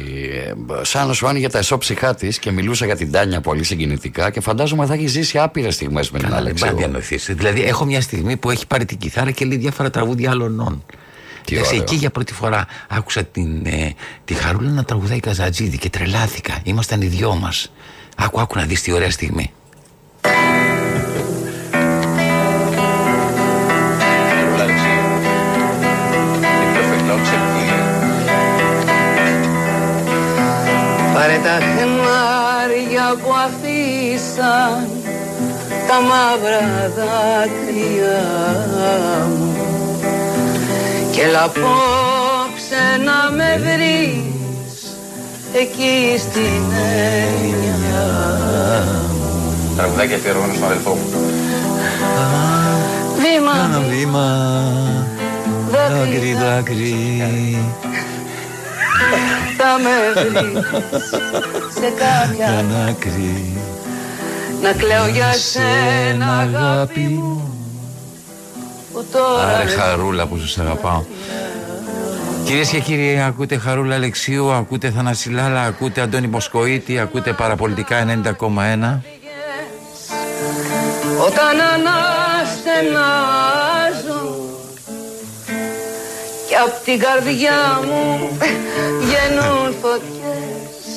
ε, Σαν να σου άνοιγε τα εσώψυχά της και μιλούσα για την Τάνια πολύ συγκινητικά και φαντάζομαι θα έχει ζήσει άπειρες στιγμές με την Καλά, δεν Άλεξη. πάει να εγώ. διανοηθείς. Δηλαδή, έχω μια στιγμή που έχει πάρει την κιθάρα και λέει διάφορα τραγούδια άλλων νόν. Τι Εντάξει, ωραίο. εκεί για πρώτη φορά άκουσα την, ε, τη Χαρούλα να τραγουδάει Καζατζίδη και τρελάθηκα. Ήμασταν οι δυο μας. Άκου, άκου να δεις τι ωραία στιγμή. Πάρε τα χνάρια που αφήσαν τα μαύρα δάκρυα μου. Και έλα απόψε να με βρεις εκεί στην έννοια Τραγουδάκι αφιερωμένο στον αδελφό μου. Βήμα, βήμα, δάκρυ, δάκρυ. θα θα με βρεις σε κάποια άκρη να κλαίω για σένα αγάπη μου που τώρα Άρε χαρούλα που σας αγαπάω. Κυρίες και κύριοι, ακούτε Χαρούλα Αλεξίου, ακούτε Θανασιλάλα, ακούτε Αντώνη Μοσκοίτη, ακούτε Παραπολιτικά 90,1. Όταν αναστενάζω και απ' την καρδιά μου βγαίνουν φωτιές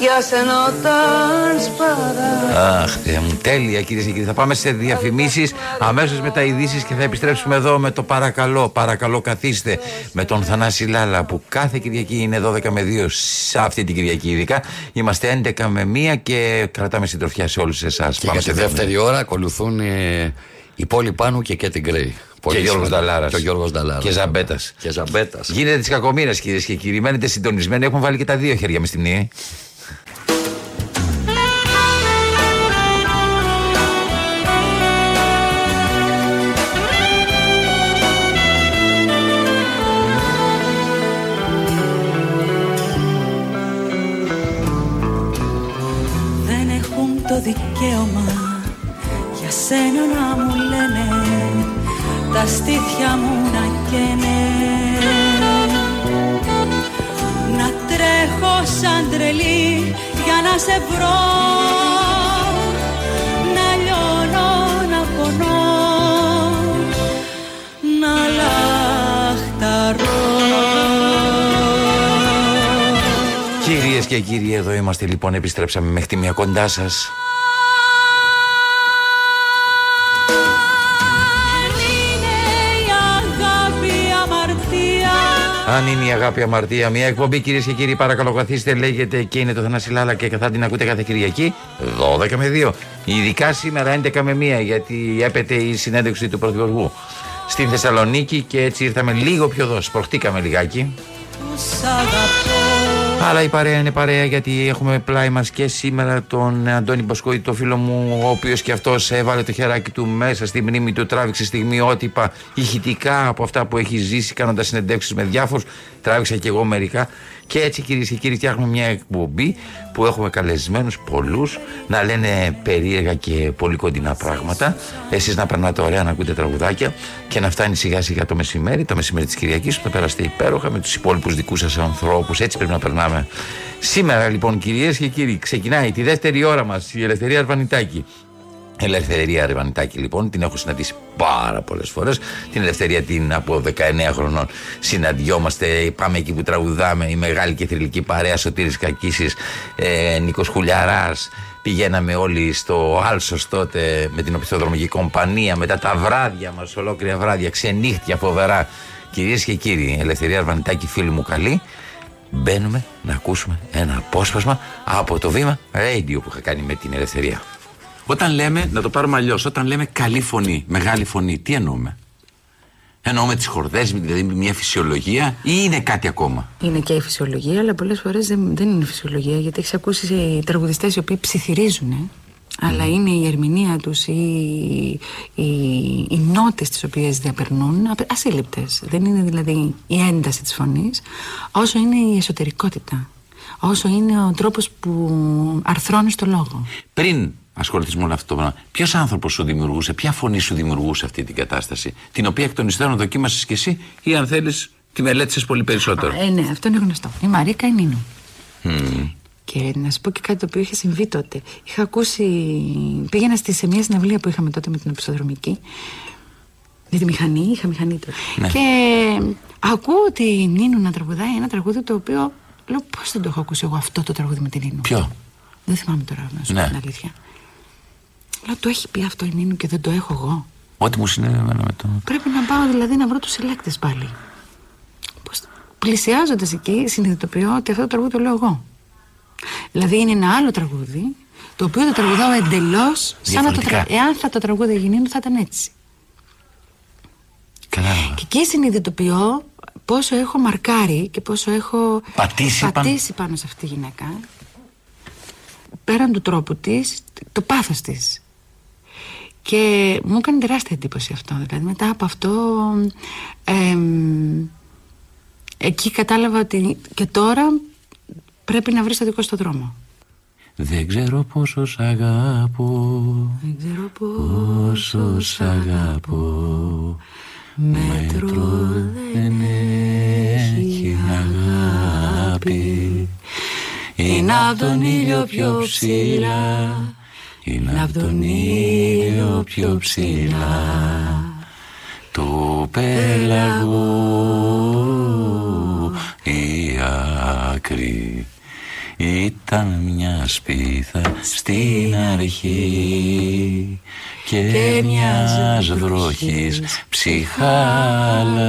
για σένα όταν σπαρά Αχ, Θεέ μου, τέλεια κυρίες και κύριοι. Θα πάμε σε διαφημίσεις αμέσως μετά ειδήσεις και θα επιστρέψουμε εδώ με το παρακαλώ. Παρακαλώ, καθίστε με τον Θανάση Λάλα που κάθε Κυριακή είναι 12 με 2 σε αυτή την Κυριακή ειδικά. Είμαστε 11 με 1 και κρατάμε συντροφιά σε όλους εσάς. Και για τη δεύτερη ώρα ακολουθούν ε, η Πόλη Πάνου και Κέτι Γκρέι. Και Γιώργος Νταλάρας. Και ο Γιώργος Νταλάρας. Και Ζαμπέτας. Και Ζαμπέτας. Γίνεται τη κακομοίρα κυρίες και κύριοι. Μένετε συντονισμένοι. Έχουν βάλει και τα δύο χέρια μες στη μνήμη. δεν έχουν το δικαίωμα για σένα να μου λένε τα στήθια μου να καίνε να τρέχω σαν τρελή για να σε βρω να λιώνω, να πονώ να λαχταρώ Κυρίες και κύριοι, εδώ είμαστε λοιπόν. Επιστρέψαμε μέχρι τη μία κοντά σας. Αν είναι η αγάπη αμαρτία, μια εκπομπή κυρίες και κύριοι, παρακαλώ καθίστε, λέγεται και είναι το Θανάση Λάλα και θα την ακούτε κάθε Κυριακή 12 με 2. Ειδικά σήμερα 11 με 1, γιατί έπεται η συνέντευξη του Πρωθυπουργού στην Θεσσαλονίκη και έτσι ήρθαμε λίγο πιο εδώ. Σπροχτήκαμε λιγάκι. τους αγαπώ Αλλά η παρέα είναι παρέα γιατί έχουμε πλάι μας και σήμερα τον Αντώνη Μποσκόη, το φίλο μου, ο οποίος και αυτός έβαλε το χεράκι του μέσα στη μνήμη του, τράβηξε στιγμιότυπα ηχητικά από αυτά που έχει ζήσει κάνοντας συνεντεύξεις με διάφορους, τράβηξα και εγώ μερικά και έτσι κυρίες και κύριοι φτιάχνουμε μια εκπομπή που έχουμε καλεσμένους πολλούς να λένε περίεργα και πολύ κοντινά πράγματα. Εσείς να περνάτε ωραία να ακούτε τραγουδάκια και να φτάνει σιγά σιγά το μεσημέρι το μεσημέρι της Κυριακής που θα περαστεί υπέροχα με τους υπόλοιπους δικούς σας ανθρώπους. Έτσι πρέπει να περνάμε. Σήμερα λοιπόν κυρίες και κύριοι ξεκινάει τη δεύτερη ώρα μας η Ελευθερία Αρβανιτάκη Ελευθερία Ρεβανιτάκη λοιπόν, την έχω συναντήσει πάρα πολλές φορές. Την Ελευθερία την από 19 χρονών συναντιόμαστε, πάμε εκεί που τραγουδάμε Η μεγάλη και θρηλυκή παρέα Σωτήρης Κακίσης, ε, Νίκος Χουλιαράς. Πηγαίναμε όλοι στο Άλσος τότε με την οπισθοδρομική κομπανία. Μετά τα βράδια μας, ολόκληρα βράδια, ξενύχτια φοβερά. Κυρίες και κύριοι, Ελευθερία Αρβανιτάκη φίλοι μου καλή Μπαίνουμε να ακούσουμε ένα απόσπασμα από το βήμα radio που είχα κάνει με την Ελευθερία Όταν λέμε, να το πάρουμε αλλιώς, όταν λέμε καλή φωνή, μεγάλη φωνή, τι εννοούμε; Εννοούμε τις χορδές, δηλαδή μια φυσιολογία ή είναι κάτι ακόμα; Είναι και η φυσιολογία, αλλά πολλές φορές δεν, δεν είναι φυσιολογία γιατί έχεις ακούσει τραγουδιστές οι οποίοι ψιθυρίζουν. Αλλά είναι η ερμηνεία τους ή οι, οι νότες τις οποίες διαπερνούν ασύλληπτες. Δεν είναι δηλαδή η ένταση της φωνής, όσο είναι η εσωτερικότητα. Όσο είναι ο τρόπος που αρθρώνεις το λόγο. Πριν ασχοληθείς με όλο αυτό το πράγμα, ποιος άνθρωπος σου δημιουργούσε, ποια φωνή σου δημιουργούσε αυτή την κατάσταση, την οποία εκ των υστέρων δοκίμασες κι εσύ, ή αν θέλεις, τη μελέτησες πολύ περισσότερο; Ε, ναι, αυτό είναι γνωστό. Η Μαρίκα είναι Νίνου. Μμμ. Και να σου πω και κάτι το οποίο είχε συμβεί τότε. Είχα ακούσει. Πήγαινα στη, σε μια συναυλία που είχαμε τότε με την οπισθοδρομική. Με τη μηχανή, είχα μηχανή τότε. Ναι. Και ακούω τη Νίνου να τραγουδάει ένα τραγούδι το οποίο. Λέω πώς δεν το έχω ακούσει εγώ αυτό το τραγούδι με την Νίνου. Ποιο; Δεν θυμάμαι τώρα να σου Ναι. πω την αλήθεια. Λέω το έχει πει αυτό η Νίνου και δεν το έχω εγώ. Ό,τι μου συνέβη εμένα με το. Πρέπει να πάω δηλαδή να βρω τους συλλέκτε πάλι. Πώς... Πλησιάζοντας εκεί, συνειδητοποιώ ότι αυτό το τραγούδι το λέω εγώ. Δηλαδή είναι ένα άλλο τραγούδι, το οποίο το τραγουδάω εντελώς σαν να το Διαφορετικά. τραγουδάω. Εάν θα το τραγούδι γίνει, θα ήταν έτσι. Κατάλαβα. Και εκεί συνειδητοποιώ πόσο έχω μαρκάρει και πόσο έχω Πατήσει πάνω. πατήσει πάνω σε αυτή τη γυναίκα. Πέραν του τρόπου της, το πάθος της. Και μου έκανε τεράστια εντύπωση αυτό. Δηλαδή μετά από αυτό εμ, εκεί κατάλαβα ότι και τώρα πρέπει να βρεις το δικό σου το δρόμο. Δεν ξέρω πόσο σ' αγαπώ. Δεν ξέρω Πόσο σ' αγαπώ. Μέτρο δεν έχει αγάπη. Είναι απ' τον ήλιο πιο ψηλά Είναι απ' τον ήλιο πιο ψηλά. Το πέλαγο η άκρη ήταν μια σπίθα στην αρχή. Και μιας βροχής ψυχάλα.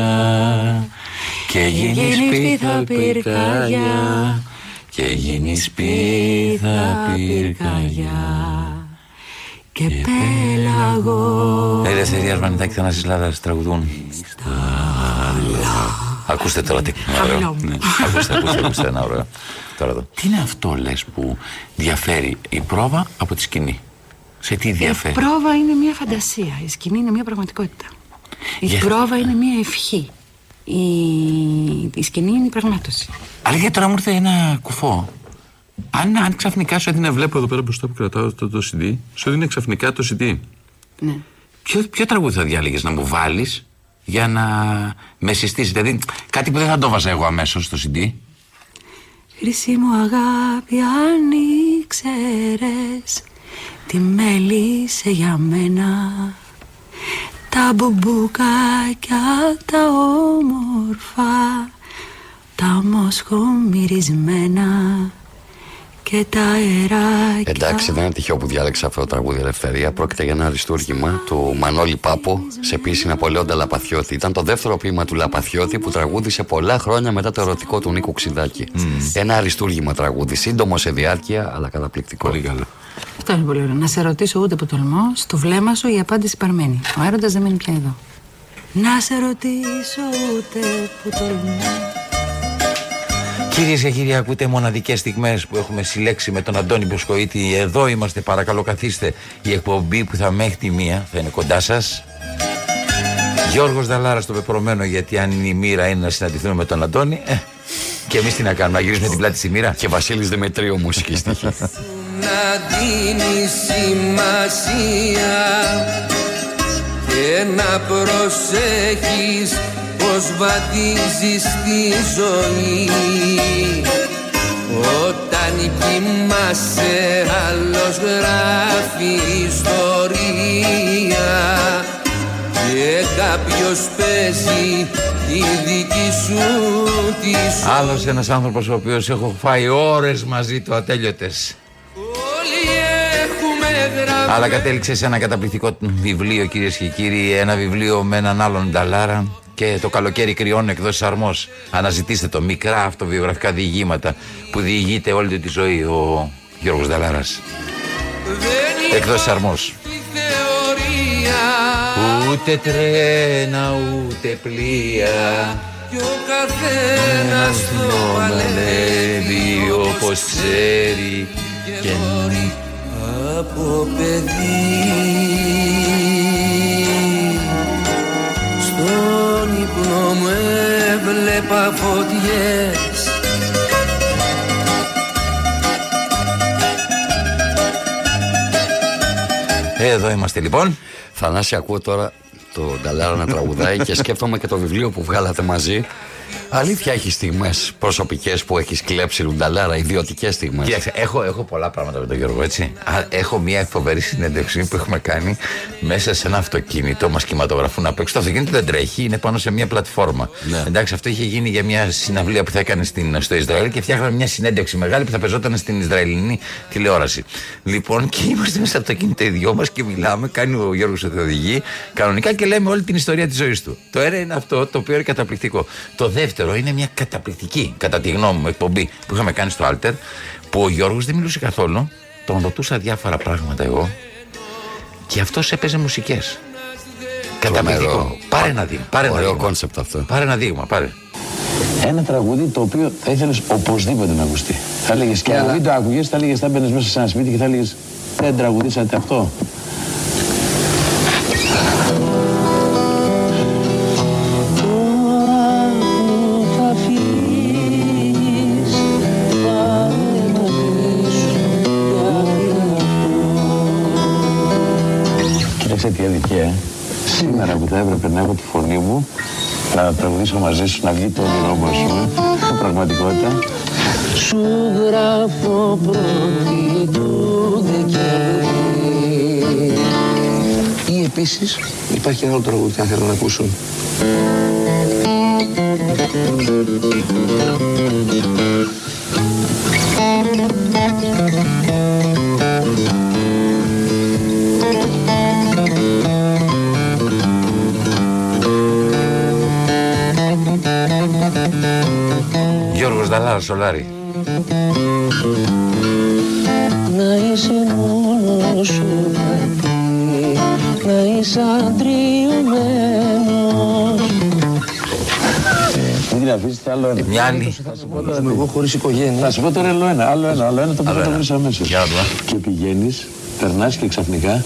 Και γίνει σπίθα πυρκαγιά. και γίνει σπίθα πυρκαγιά και πέλαγο Ελευθερία Αρμανιτάκη Θανάσης Λάδας τραγουδούν. Ακούστε τώρα τι ωραίο. Χαμηλό μου. Ναι. Ακούστε, ακούστε, ακούστε ένα ωραίο. Τώρα εδώ. Τι είναι αυτό λες που διαφέρει η πρόβα από τη σκηνή; Σε τι Η διαφέρει; πρόβα είναι μια φαντασία. Η σκηνή είναι μια πραγματικότητα. Η Για- πρόβα είναι μια ευχή. Η, η σκηνή είναι η πραγμάτωση. Αλλά γιατί τώρα μου ήρθε ένα κουφό αν, αν ξαφνικά σου έδινε, βλέπω εδώ πέρα μπροστά που κρατάω το, το CD, σου έδινε ξαφνικά το CD. Ναι. Ποιο, ποιο τραγούδι θα διάλεγες να μου βάλεις για να με συστήσεις; Δηλαδή κάτι που δεν θα το βάζα εγώ αμέσως στο CD. Χρυσή μου αγάπη αν ήξερες Τι μέλησε για μένα Τα μπουμπουκάκια τα όμορφα Τα μοσχομυρισμένα Και τα αεράκια Εντάξει, δεν είναι τυχαίο που διάλεξα αυτό το τραγούδι Ελευθερία. Πρόκειται για ένα αριστούργημα του Μανώλη Πάπο σε ποιήση Ναπολέοντα Λαπαθιώτη. Ήταν το δεύτερο ποίημα του Λαπαθιώτη που τραγούδισε πολλά χρόνια μετά το ερωτικό του Νίκου Ξιδάκη. Ένα αριστούργημα τραγούδι, σύντομο σε διάρκεια, αλλά καταπληκτικό. Πολύ καλό. Αυτό είναι πολύ ωραίο. Να σε ρωτήσω ούτε που τολμώ, στο βλέμμα σου η απάντηση παραμένει. Ο έρωτας δεν μείνει πια εδώ. Να σε ρωτήσω ούτε που τολμώ. Κυρίες και κύριοι, ακούτε μοναδικές στιγμές που έχουμε συλλέξει με τον Αντώνη Μποσχοίτη. Εδώ είμαστε, παρακαλώ, καθίστε. Η εκπομπή που θα μέχρι τη μία θα είναι κοντά σας. Γιώργος Δαλάρας στο πεπρωμένο, γιατί αν η μοίρα είναι να συναντηθούμε με τον Αντώνη, ε, και εμείς τι να κάνουμε, να γυρίσουμε την πλάτη στη μοίρα. Και Βασίλης Δημητρίου, μουσική στοιχή. να δίνει σημασία και να προσέχεις πως βαδίζεις τη ζωή όταν κοιμάσαι άλλος γράφει ιστορία και κάποιος παίζει τη δική σου της ζωή Άλλος ένας άνθρωπος ο οποίος έχω φάει ώρες μαζί του ατέλειωτες. Όλοι έχουμε γραμμές Αλλά κατέληξε σε ένα καταπληκτικό βιβλίο, κυρίες και κύριοι. Ένα βιβλίο με έναν άλλον Νταλάρα. Και το καλοκαίρι κρυών εκδόσει Αρμός. Αναζητήστε το. Μικρά αυτοβιογραφικά διηγήματα που διηγείται όλη του τη ζωή ο Γιώργος Νταλάρας Δεν Εκδόσει Αρμός. υπάρχει θεωρία Ούτε τρένα, ούτε πλοία. Κι ο καθένας το παλεύει όπως ξέρει. και μπορεί από παιδί Στον ύπνο μου έβλεπα φωτιές Εδώ είμαστε λοιπόν. Θανάση, ακούω τώρα το Νταλάρα να τραγουδάει και σκέφτομαι και το βιβλίο που βγάλατε μαζί. Αλήθεια έχει στιγμές προσωπικές που έχεις κλέψει Λουνταλάρα, ιδιωτικές στιγμές. Κοίταξε, έχω, έχω πολλά πράγματα με τον Γιώργο, έτσι. Α, έχω μια φοβερή συνέντευξη που έχουμε κάνει μέσα σε ένα αυτοκίνητο. Μας κινηματογραφούν απ' έξω. Το αυτοκίνητο δεν τρέχει, είναι πάνω σε μια πλατφόρμα. Ναι. Εντάξει, αυτό είχε γίνει για μια συναυλία που θα έκανε στην, στο Ισραήλ και φτιάχναμε μια συνέντευξη μεγάλη που θα πεζόταν στην Ισραηλινή τηλεόραση. Λοιπόν, και είμαστε μέσα στο αυτοκίνητο οι δυο μας και μιλάμε. Κάνει ο Γιώργος ότι οδηγεί κανονικά και λέμε όλη την ιστορία της ζωής του. Το ένα είναι αυτό το οποίο είναι καταπληκτικό. Το δεύτερο είναι μια καταπληκτική, κατά τη γνώμη μου, εκπομπή που είχαμε κάνει στο Alter που ο Γιώργος δεν μιλούσε καθόλου. Τον ρωτούσα διάφορα πράγματα εγώ και αυτός έπαιζε μουσικές. Καταπληκτικό. Τρομερό. Πάρε ένα δείγμα. Πάρε ένα Ωραίο δείγμα. concept αυτό. Πάρε ένα δείγμα, πάρε. Ένα τραγούδι το οποίο θα ήθελες οπωσδήποτε να ακουστεί. Θα έλεγε και αν δεν το άκουγες, θα έλεγε θα μπαίνεις μέσα σε ένα σπίτι και θα έλεγε Δεν τραγουδήσατε αυτό. Θα έπρεπε να έχω τη φωνή μου να τραγουδήσω μαζί σου, να βγει το όνειρό μου, ας πούμε, πραγματικότητα. Σου γράφω πρώτη του Δεκέμβρη Ή επίσης υπάρχει ένα άλλο τραγούδι αν θέλουν να ακούσουν. Γιώργος Δαλάρας Σολάρη. Να είσαι μόνος σου πατή Να είσαι αντριωμένος Μην την αφήσετε άλλο ένα. Μια άλλη. Ζούμε εγώ χωρίς οικογένεια. Θα σου πω τώρα άλλο ένα, άλλο ένα, άλλο ένα, το πρώτο το βρεις αμέσως. Για να δούμε. Και πηγαίνεις, περνάς και ξαφνικά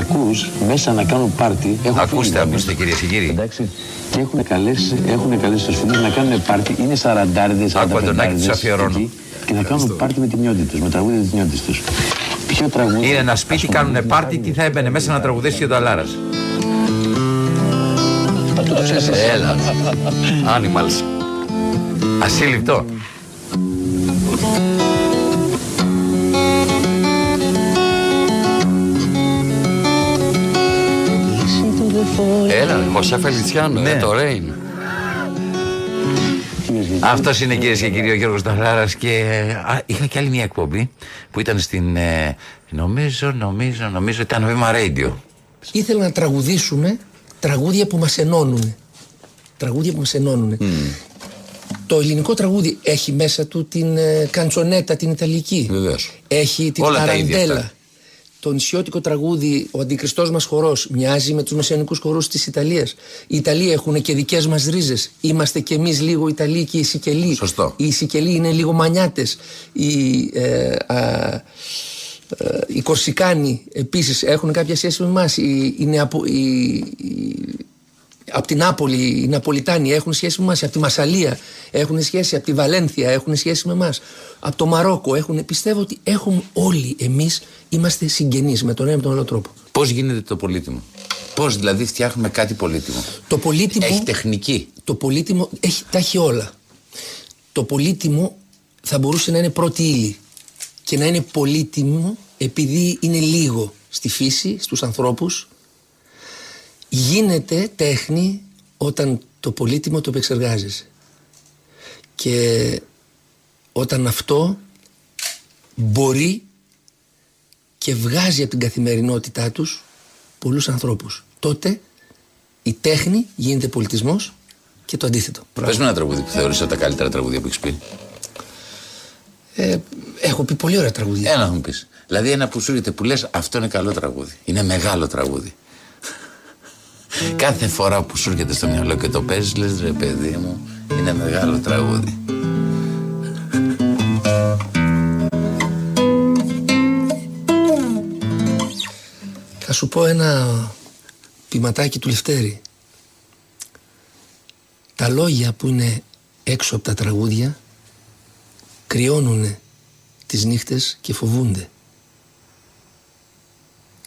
ακούς μέσα να κάνουν πάρτι. Έχω Ακούστε, φίλοι, ακούστε κυρίες και κύριοι. Εντάξει. Και έχουν καλέσει, έχουν καλέσει τους φίλους να κάνουν πάρτι. Είναι σαραντάριδες, Άκου, Αντωνάκη, σαρανταπεντάριδες τους αφιερώνω. εκεί Και να κάνουν πάρτι με τη νιώτη τους, με τραγούδια της νιώτης τους. Ποιο τραγούδι... Είναι ένα σπίτι, κάνουν πάρτι, τι θα έμπαινε μέσα να τραγουδήσει και ο Δαλάρας. Έλα. Animals. Ασύλληπτο. Έλα, Χωσέ Φελιτσιάνο, Ναι. ε, το Rain. Αυτός είναι κυρίες και κύριοι ο Γιώργος Δαλάρα και α, είχα και άλλη μια εκπομπή που ήταν στην. ε, νομίζω, νομίζω, νομίζω ήταν βήμα radio. Ήθελα να τραγουδήσουμε τραγούδια που μας ενώνουν. Τραγούδια που μας ενώνουν. Το ελληνικό τραγούδι έχει μέσα του την ε, καντσονέτα την Ιταλική. Βεβαίως. Έχει την Όλα τα ίδια ταραντέλα. αυτά. Το νησιώτικο τραγούδι, ο αντικριστός μας χορός, μοιάζει με τους μεσαιωνικούς χορούς της Ιταλίας. Οι Ιταλοί έχουν και δικές μας ρίζες. Είμαστε κι εμείς λίγο Ιταλοί και οι Σικελοί. Σωστό. Οι Σικελοί είναι λίγο μανιάτες. Οι, ε, α, ε, οι Κορσικάνοι επίσης έχουν κάποια σχέση με εμάς. Οι, οι, Νεαπο- οι, οι- από την Νάπολη, οι Ναπολιτάνοι έχουν σχέση με εμάς. Από τη Μασαλία έχουν σχέση. Από τη Βαλένθια έχουν σχέση με εμάς. Από το Μαρόκο έχουν. Πιστεύω ότι έχουμε όλοι εμείς είμαστε συγγενείς με τον ένα με τον άλλο τρόπο. Πώς γίνεται το πολύτιμο; Πώς δηλαδή φτιάχνουμε κάτι πολύτιμο; Το πολύτιμο, Έχει τεχνική. το πολύτιμο έχει, τα έχει όλα. Το πολύτιμο θα μπορούσε να είναι πρώτη ύλη και να είναι πολύτιμο επειδή είναι λίγο στη φύση, στους ανθρώπους. Γίνεται τέχνη όταν το πολύτιμο το επεξεργάζεσαι. Και όταν αυτό μπορεί και βγάζει από την καθημερινότητά τους πολλούς ανθρώπους. Τότε η τέχνη γίνεται πολιτισμός και το αντίθετο. Πες με ένα τραγούδι που θεωρείς από τα καλύτερα τραγούδια που έχεις πει. Ε, έχω πει πολύ ωραία τραγούδια. Ένα θα μου πεις. Δηλαδή ένα που σου έρχεται που λες αυτό είναι καλό τραγούδι. Είναι μεγάλο τραγούδι. Κάθε φορά που σου έρχεται στο μυαλό και το παίζεις, λες ρε παιδί μου, είναι μεγάλο τραγούδι. Θα σου πω ένα ποιηματάκι του Λευτέρη. Τα λόγια που είναι έξω από τα τραγούδια κρυώνουν τις νύχτες και φοβούνται.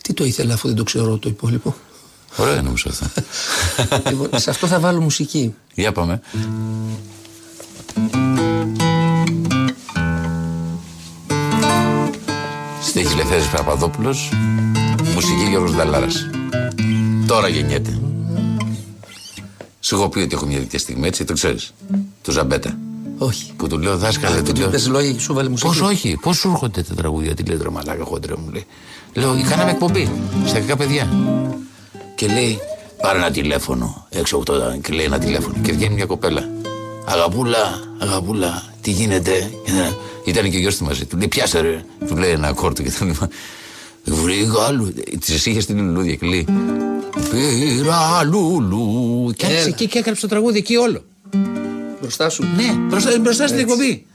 Τι το ήθελα αφού δεν το ξέρω το υπόλοιπο; Ωραία νομίζω αυτό. λοιπόν, σε αυτό θα βάλω μουσική. Για πάμε. Στίχης Λευθέρης Παπαδόπουλος Μουσική Γιώργος Δαλάρας Τώρα γεννιέται Σου έχω πει ότι έχω μια τέτοια στιγμή έτσι το ξέρεις Του Ζαμπέτα Όχι. Που του λέω δάσκαλε του Του λέω είπες λόγια και σου βάλε μουσική; Πώς όχι, πώς σου έρχονται τα τραγούδια, τι λέει ρε μαλάκα χόντρε μου λέει. Λέω, κάναμε εκπομπή στα κακά παιδιά. Και λέει, πάρε ένα τηλέφωνο, 6-8 και λέει ένα τηλέφωνο. Και βγαίνει μια κοπέλα. Αγαπούλα, αγαπούλα, τι γίνεται; Ήταν και ο γιος του μαζί. Του λέει, πιάσε ρε. Του λέει ένα κόρτο και του λέει, βρήκα άλλου. Της είχες στην λουλούδια και λέει, πήρα λουλού. Και άρχισε εκεί και έγραψε το τραγούδι εκεί όλο. Μπροστά σου. Ναι, μπροστά, μπροστά στην Έτσι. εκπομπή.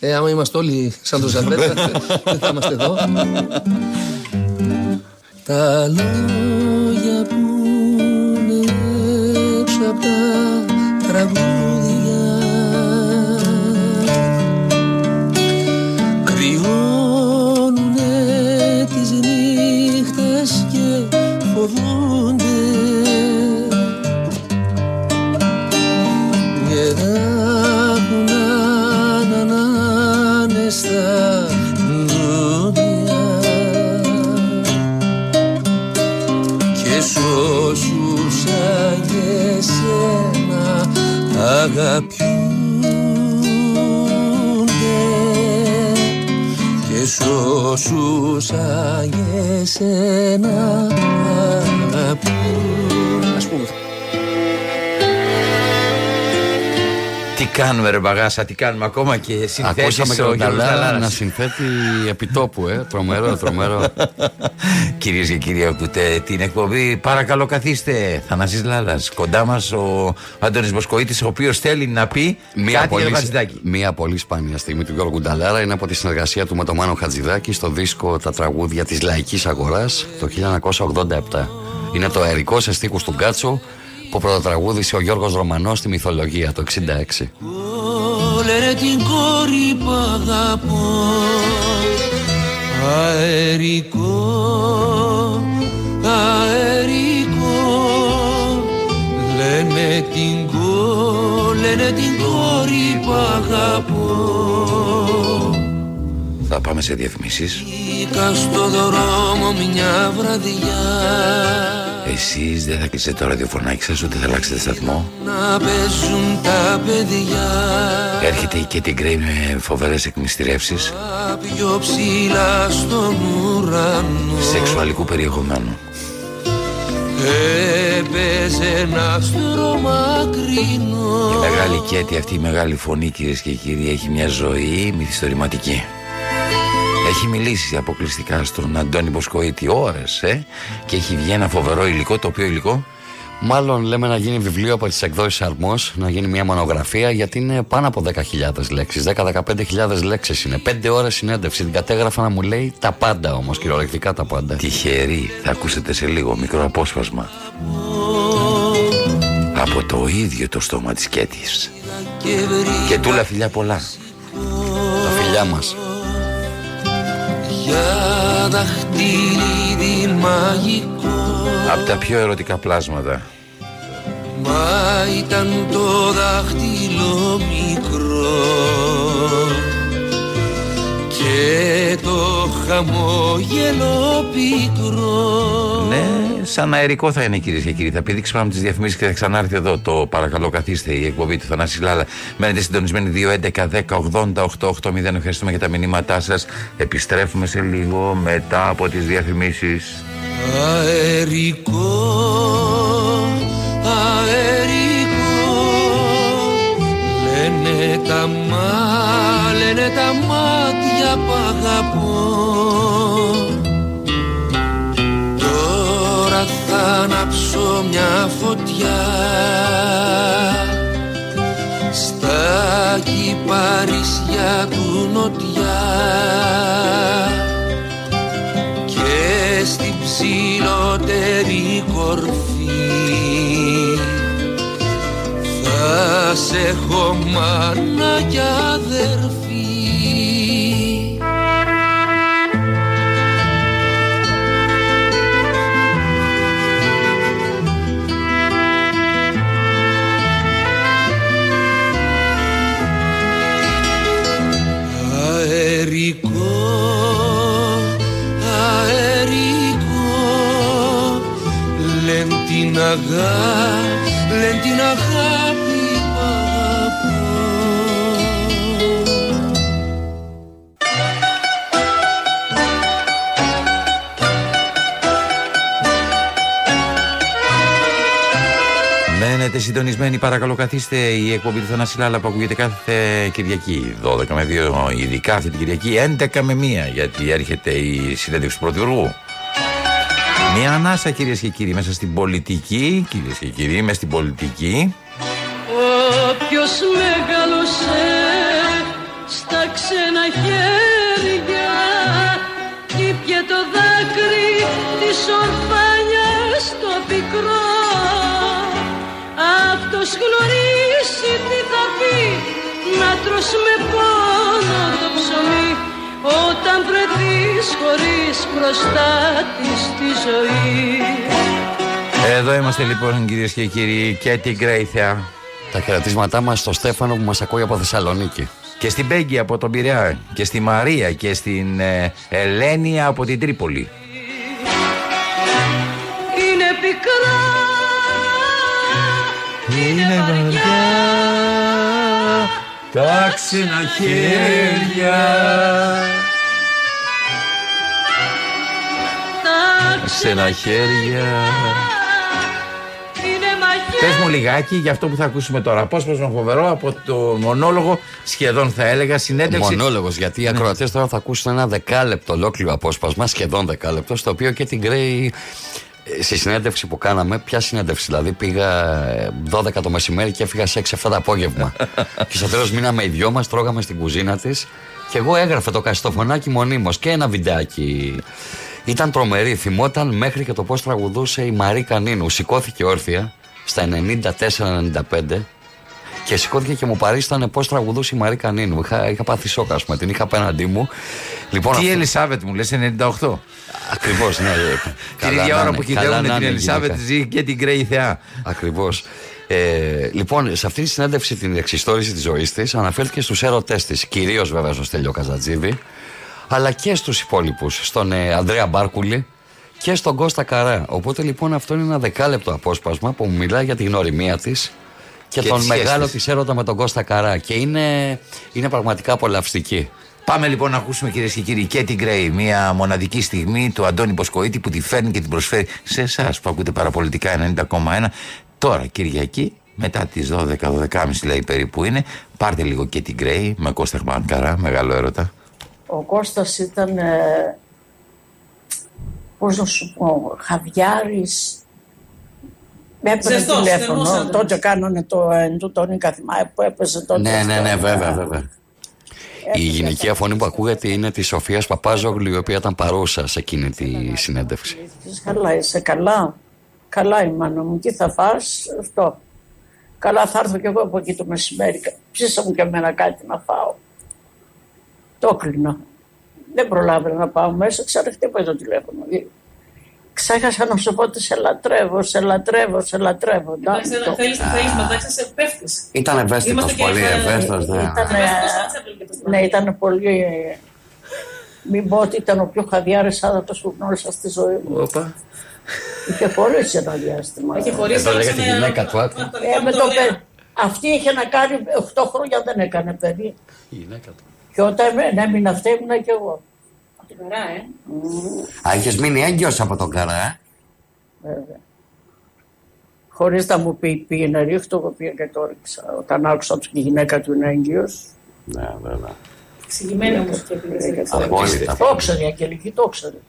Ε, άμα είμαστε όλοι σαν το Ζαμπέτα, δεν θα είμαστε εδώ. Τα λόγια έξω από τα τραγούδια. Κρυώνουνε αγαπιούνται και σ' όσους σαν να αγαπούν. Ας πούμε. Τι κάνουμε ρε μπαγάσα, τι κάνουμε ακόμα και συνθέτεις Ακούσαμε και ο τον Γιώργος Ταλάρα Δαλάρας. να συνθέτει επιτόπου, ε. Τρομερό, τρομερό. Κυρίες και κύριοι, ακούτε την εκπομπή. Παρακαλώ, καθίστε. Θανάσης Λάλλας. Κοντά μας ο Αντώνης Μποσκοίτης ο οποίος θέλει να πει Μία κάτι για πολύ, το Χατζηδάκι. μία πολύ σπάνια στιγμή του Γιώργου Νταλάρα είναι από τη συνεργασία του με τον Μάνο Χατζηδάκη στο δίσκο Τα τραγούδια της λαϊκής αγοράς το 1987. Είναι το αερικό σε στίχους του Γκάτσο που πρωτοτραγούδησε ο Γιώργος Ρωμανός στη μυθολογία το 66. Λένε την κόρη που αγαπώ Αερικό, αερικό Λένε την κο, λένε την κόρη που αγαπώ. Θα πάμε σε διαφημίσεις. Μπήκα στο δρόμο μια βραδιά Εσείς δεν θα κλείσετε το ραδιοφωνάκι σας ούτε θα αλλάξετε σταθμό. Να παίζουν τα παιδιά Έρχεται η Katy Gray με φοβερές εκμυστηρεύσεις Πιο ψηλά στον ουρανό σεξουαλικού περιεχομένου. Έπαιζε ένα άστρο μακρινό Η μεγάλη Κέτη, αυτή η μεγάλη φωνή κυρίες και κύριοι έχει μια ζωή μυθιστορηματική. Έχει μιλήσει αποκλειστικά στον Αντώνη Μποσκοίτη ώρες ε, και έχει βγει ένα φοβερό υλικό, το οποίο υλικό Μάλλον λέμε να γίνει βιβλίο από τις εκδόσεις Αρμός, να γίνει μια μονογραφία γιατί είναι πάνω από 10.000 λέξεις, 10-15.000 λέξεις είναι. 5 ώρες συνέντευξη, την κατέγραφα να μου λέει τα πάντα όμως, κυριολεκτικά τα πάντα. τυχερή. Θα ακούσετε σε λίγο μικρό απόσπασμα. Από το ίδιο το στόμα της Κέτης. Και τούλα φιλιά πολλά. Τα φιλιά μας. Για δαχτυλίδι μαγικό. Από τα πιο ερωτικά πλάσματα. Μα ήταν το δάχτυλο μικρό. Και το χαμόγελο πικρό. Ναι, σαν αερικό θα είναι κυρίες και κύριοι. Θα πηδήξει πάνω από τις διαφημίσεις και θα ξανάρθει εδώ το παρακαλώ καθίστε η εκπομπή του Θανάση Λάλα. Μένετε συντονισμένοι 2, 11, 10, 80, 8, 8, 0. Ευχαριστούμε για τα μηνύματά σας. Επιστρέφουμε σε λίγο μετά από τις διαφημίσεις. Αερικό, αερικό Λένε τα μα, λένε τα μάτια που αγαπώ ανάψω μια φωτιά. Στα κυπαρισιά του νοτιά. Και στην ψηλότερη κορφή. Θα σε έχω μάνα κι αδερφή συντονισμένοι, παρακαλώ καθίστε. Η εκπομπή του Θανάση Λάλα που ακούγεται κάθε Κυριακή. 12 με 2, ειδικά αυτή την Κυριακή. 11 με 1, γιατί έρχεται η συνέντευξη του Πρωθυπουργού. Μια ανάσα κυρίες και κύριοι μέσα στην πολιτική. Κυρίες και κύριοι, μέσα στην πολιτική. Όποιος μεγάλωσε στα ξένα χέρια Ήπια το δάκρυ της ορφάνιας στο πικρό Αυτός γνωρίσει τι θα πει να τρως με πόνο το ψωμί Όταν βρεθείς χωρίς προστάτη στη ζωή Εδώ είμαστε λοιπόν κυρίες και κύριοι και την Γκρέιθεα. Τα χαιρετίσματά μας στο Στέφανο που μας ακούει από Θεσσαλονίκη. Και στην Πέγγι από τον Πειραιά και στη Μαρία και στην ε, Ελένη από την Τρίπολη. είναι βαριά. τα ξένα χέρια. Τα ξένα χέρια. Μου λιγάκι για αυτό που θα ακούσουμε τώρα. Απόσπασμα φοβερό από το μονόλογο, σχεδόν θα έλεγα, συνέντευξη. Μονόλογος, γιατί οι ακροατές τώρα θα ακούσουν ένα δεκάλεπτο ολόκληρο απόσπασμα, σχεδόν δεκάλεπτο, στο οποίο και την Γκρέι στη συνέντευξη που κάναμε, ποια συνέντευξη, δηλαδή πήγα ε, 12 το μεσημέρι και έφυγα σε 6-7 το απόγευμα. και στο τέλος μείναμε οι δυο μας, τρώγαμε στην κουζίνα της και εγώ έγραφα το καστοφωνάκι μονίμως και ένα βιντεάκι. Ήταν τρομερή, θυμόταν μέχρι και το πώς τραγουδούσε η Μαρή Κανίνου. Σηκώθηκε όρθια στα 94-95 και σηκώθηκε και μου παρίστανε πώς τραγουδούσε η Μαρή Κανίνου. Είχα, είχα πάθει σοκ, ας πούμε, την είχα απέναντί μου. Λοιπόν, Τι αυτό- Ελισάβετ μου λες 98. Ακριβώς, ναι. Την ίδια ώρα που κυδεύουν την Ελισάβετ ζει και την Γκρέι Θεά. Ακριβώς. Ε, λοιπόν, σε αυτή τη συνέντευξη την εξιστόρηση της ζωής της αναφέρθηκε στους έρωτές της, κυρίως βέβαια στον Στέλιο Καζατζίδη, αλλά και στους υπόλοιπους, στον ε, Ανδρέα Μπάρκουλη και στον Κώστα Καρά. Οπότε λοιπόν αυτό είναι ένα δεκάλεπτο απόσπασμα που μου μιλάει για τη γνωριμία της και, Και τον τη σχέση μεγάλο της. της έρωτα με τον Κώστα Καρά. Και είναι, είναι πραγματικά απολαυστική. Πάμε λοιπόν να ακούσουμε κυρίες και κύριοι και την Γκρέι. Μια μοναδική στιγμή του Αντώνη Ποσκοίτη που τη φέρνει και την προσφέρει σε εσάς που ακούτε παραπολιτικά 90,1. Τώρα Κυριακή, μετά τις 12-12.30 λέει περίπου είναι, πάρτε λίγο και την Γκρέι με Κώστα Μανκαρά, μεγάλο έρωτα. Ο Κώστας ήταν, ε, πώς να σου πω, χαβιάρης. Με έπαιρνε Ζεστός, τηλέφωνο. θερμός Τότε κάνανε το εντούτονικα, θυμάμαι που έπαιζε τότε. Ναι, ναι, ναι, αυτό. βέβαια, βέβαια. Η γυναικεία φωνή που ακούγεται είναι της Σοφίας Παπάζογλου, η οποία ήταν παρούσα σε εκείνη τη συνέντευξη. Είσαι καλά, είσαι καλά. Καλά η μάνα μου. Τι θα φας, αυτό. Καλά θα έρθω κι εγώ από εκεί το μεσημέρι. Ψήσα μου και εμένα κάτι να φάω. Το κλείνα. Δεν προλάβαινα να πάω μέσα, ξέρω χτύπαει το τηλέφωνο. Ξέχασα να σου πω ότι σε λατρεύω, σε λατρεύω, σε λατρεύω. Εντάξει, Εντάξει, να το- θέλεις, θέλεις μετά σε πέφτεις. Ήταν ευαίσθητος, Είμαστε και πολύ ε, ευαίσθητος. Ναι. Ήταν, ναι, ήταν πολύ... Μην πω ότι ήταν ο πιο χαδιάρης άνθρωπος που γνώρισα στη ζωή μου. Όπα. Είχε χωρίσει ένα διάστημα. Είχε χωρίσει, Εδώ αλλά λέγεται σε μια- γυναίκα του, άκου. Ε, με το παι- Αυτή είχε να κάνει 8 χρόνια δεν έκανε παιδί. Η γυναίκα του. Και όταν έμενε- έμεινε αυτή ήμουνα κι εγώ. Από την χαρά, ε. Α, είχες μείνει έγκυος από τον Καρά, ε; Βέβαια. Χωρίς να μου πει πήγε να ρίχτω, εγώ πήγα και το ρίξα. Όταν άκουσα ότι η γυναίκα του είναι έγκυος. Ναι, βέβαια. Εξηγημένη όμως και επειδή Απόλυτα. Το ξέρει η Αγγελική, το ξέρει.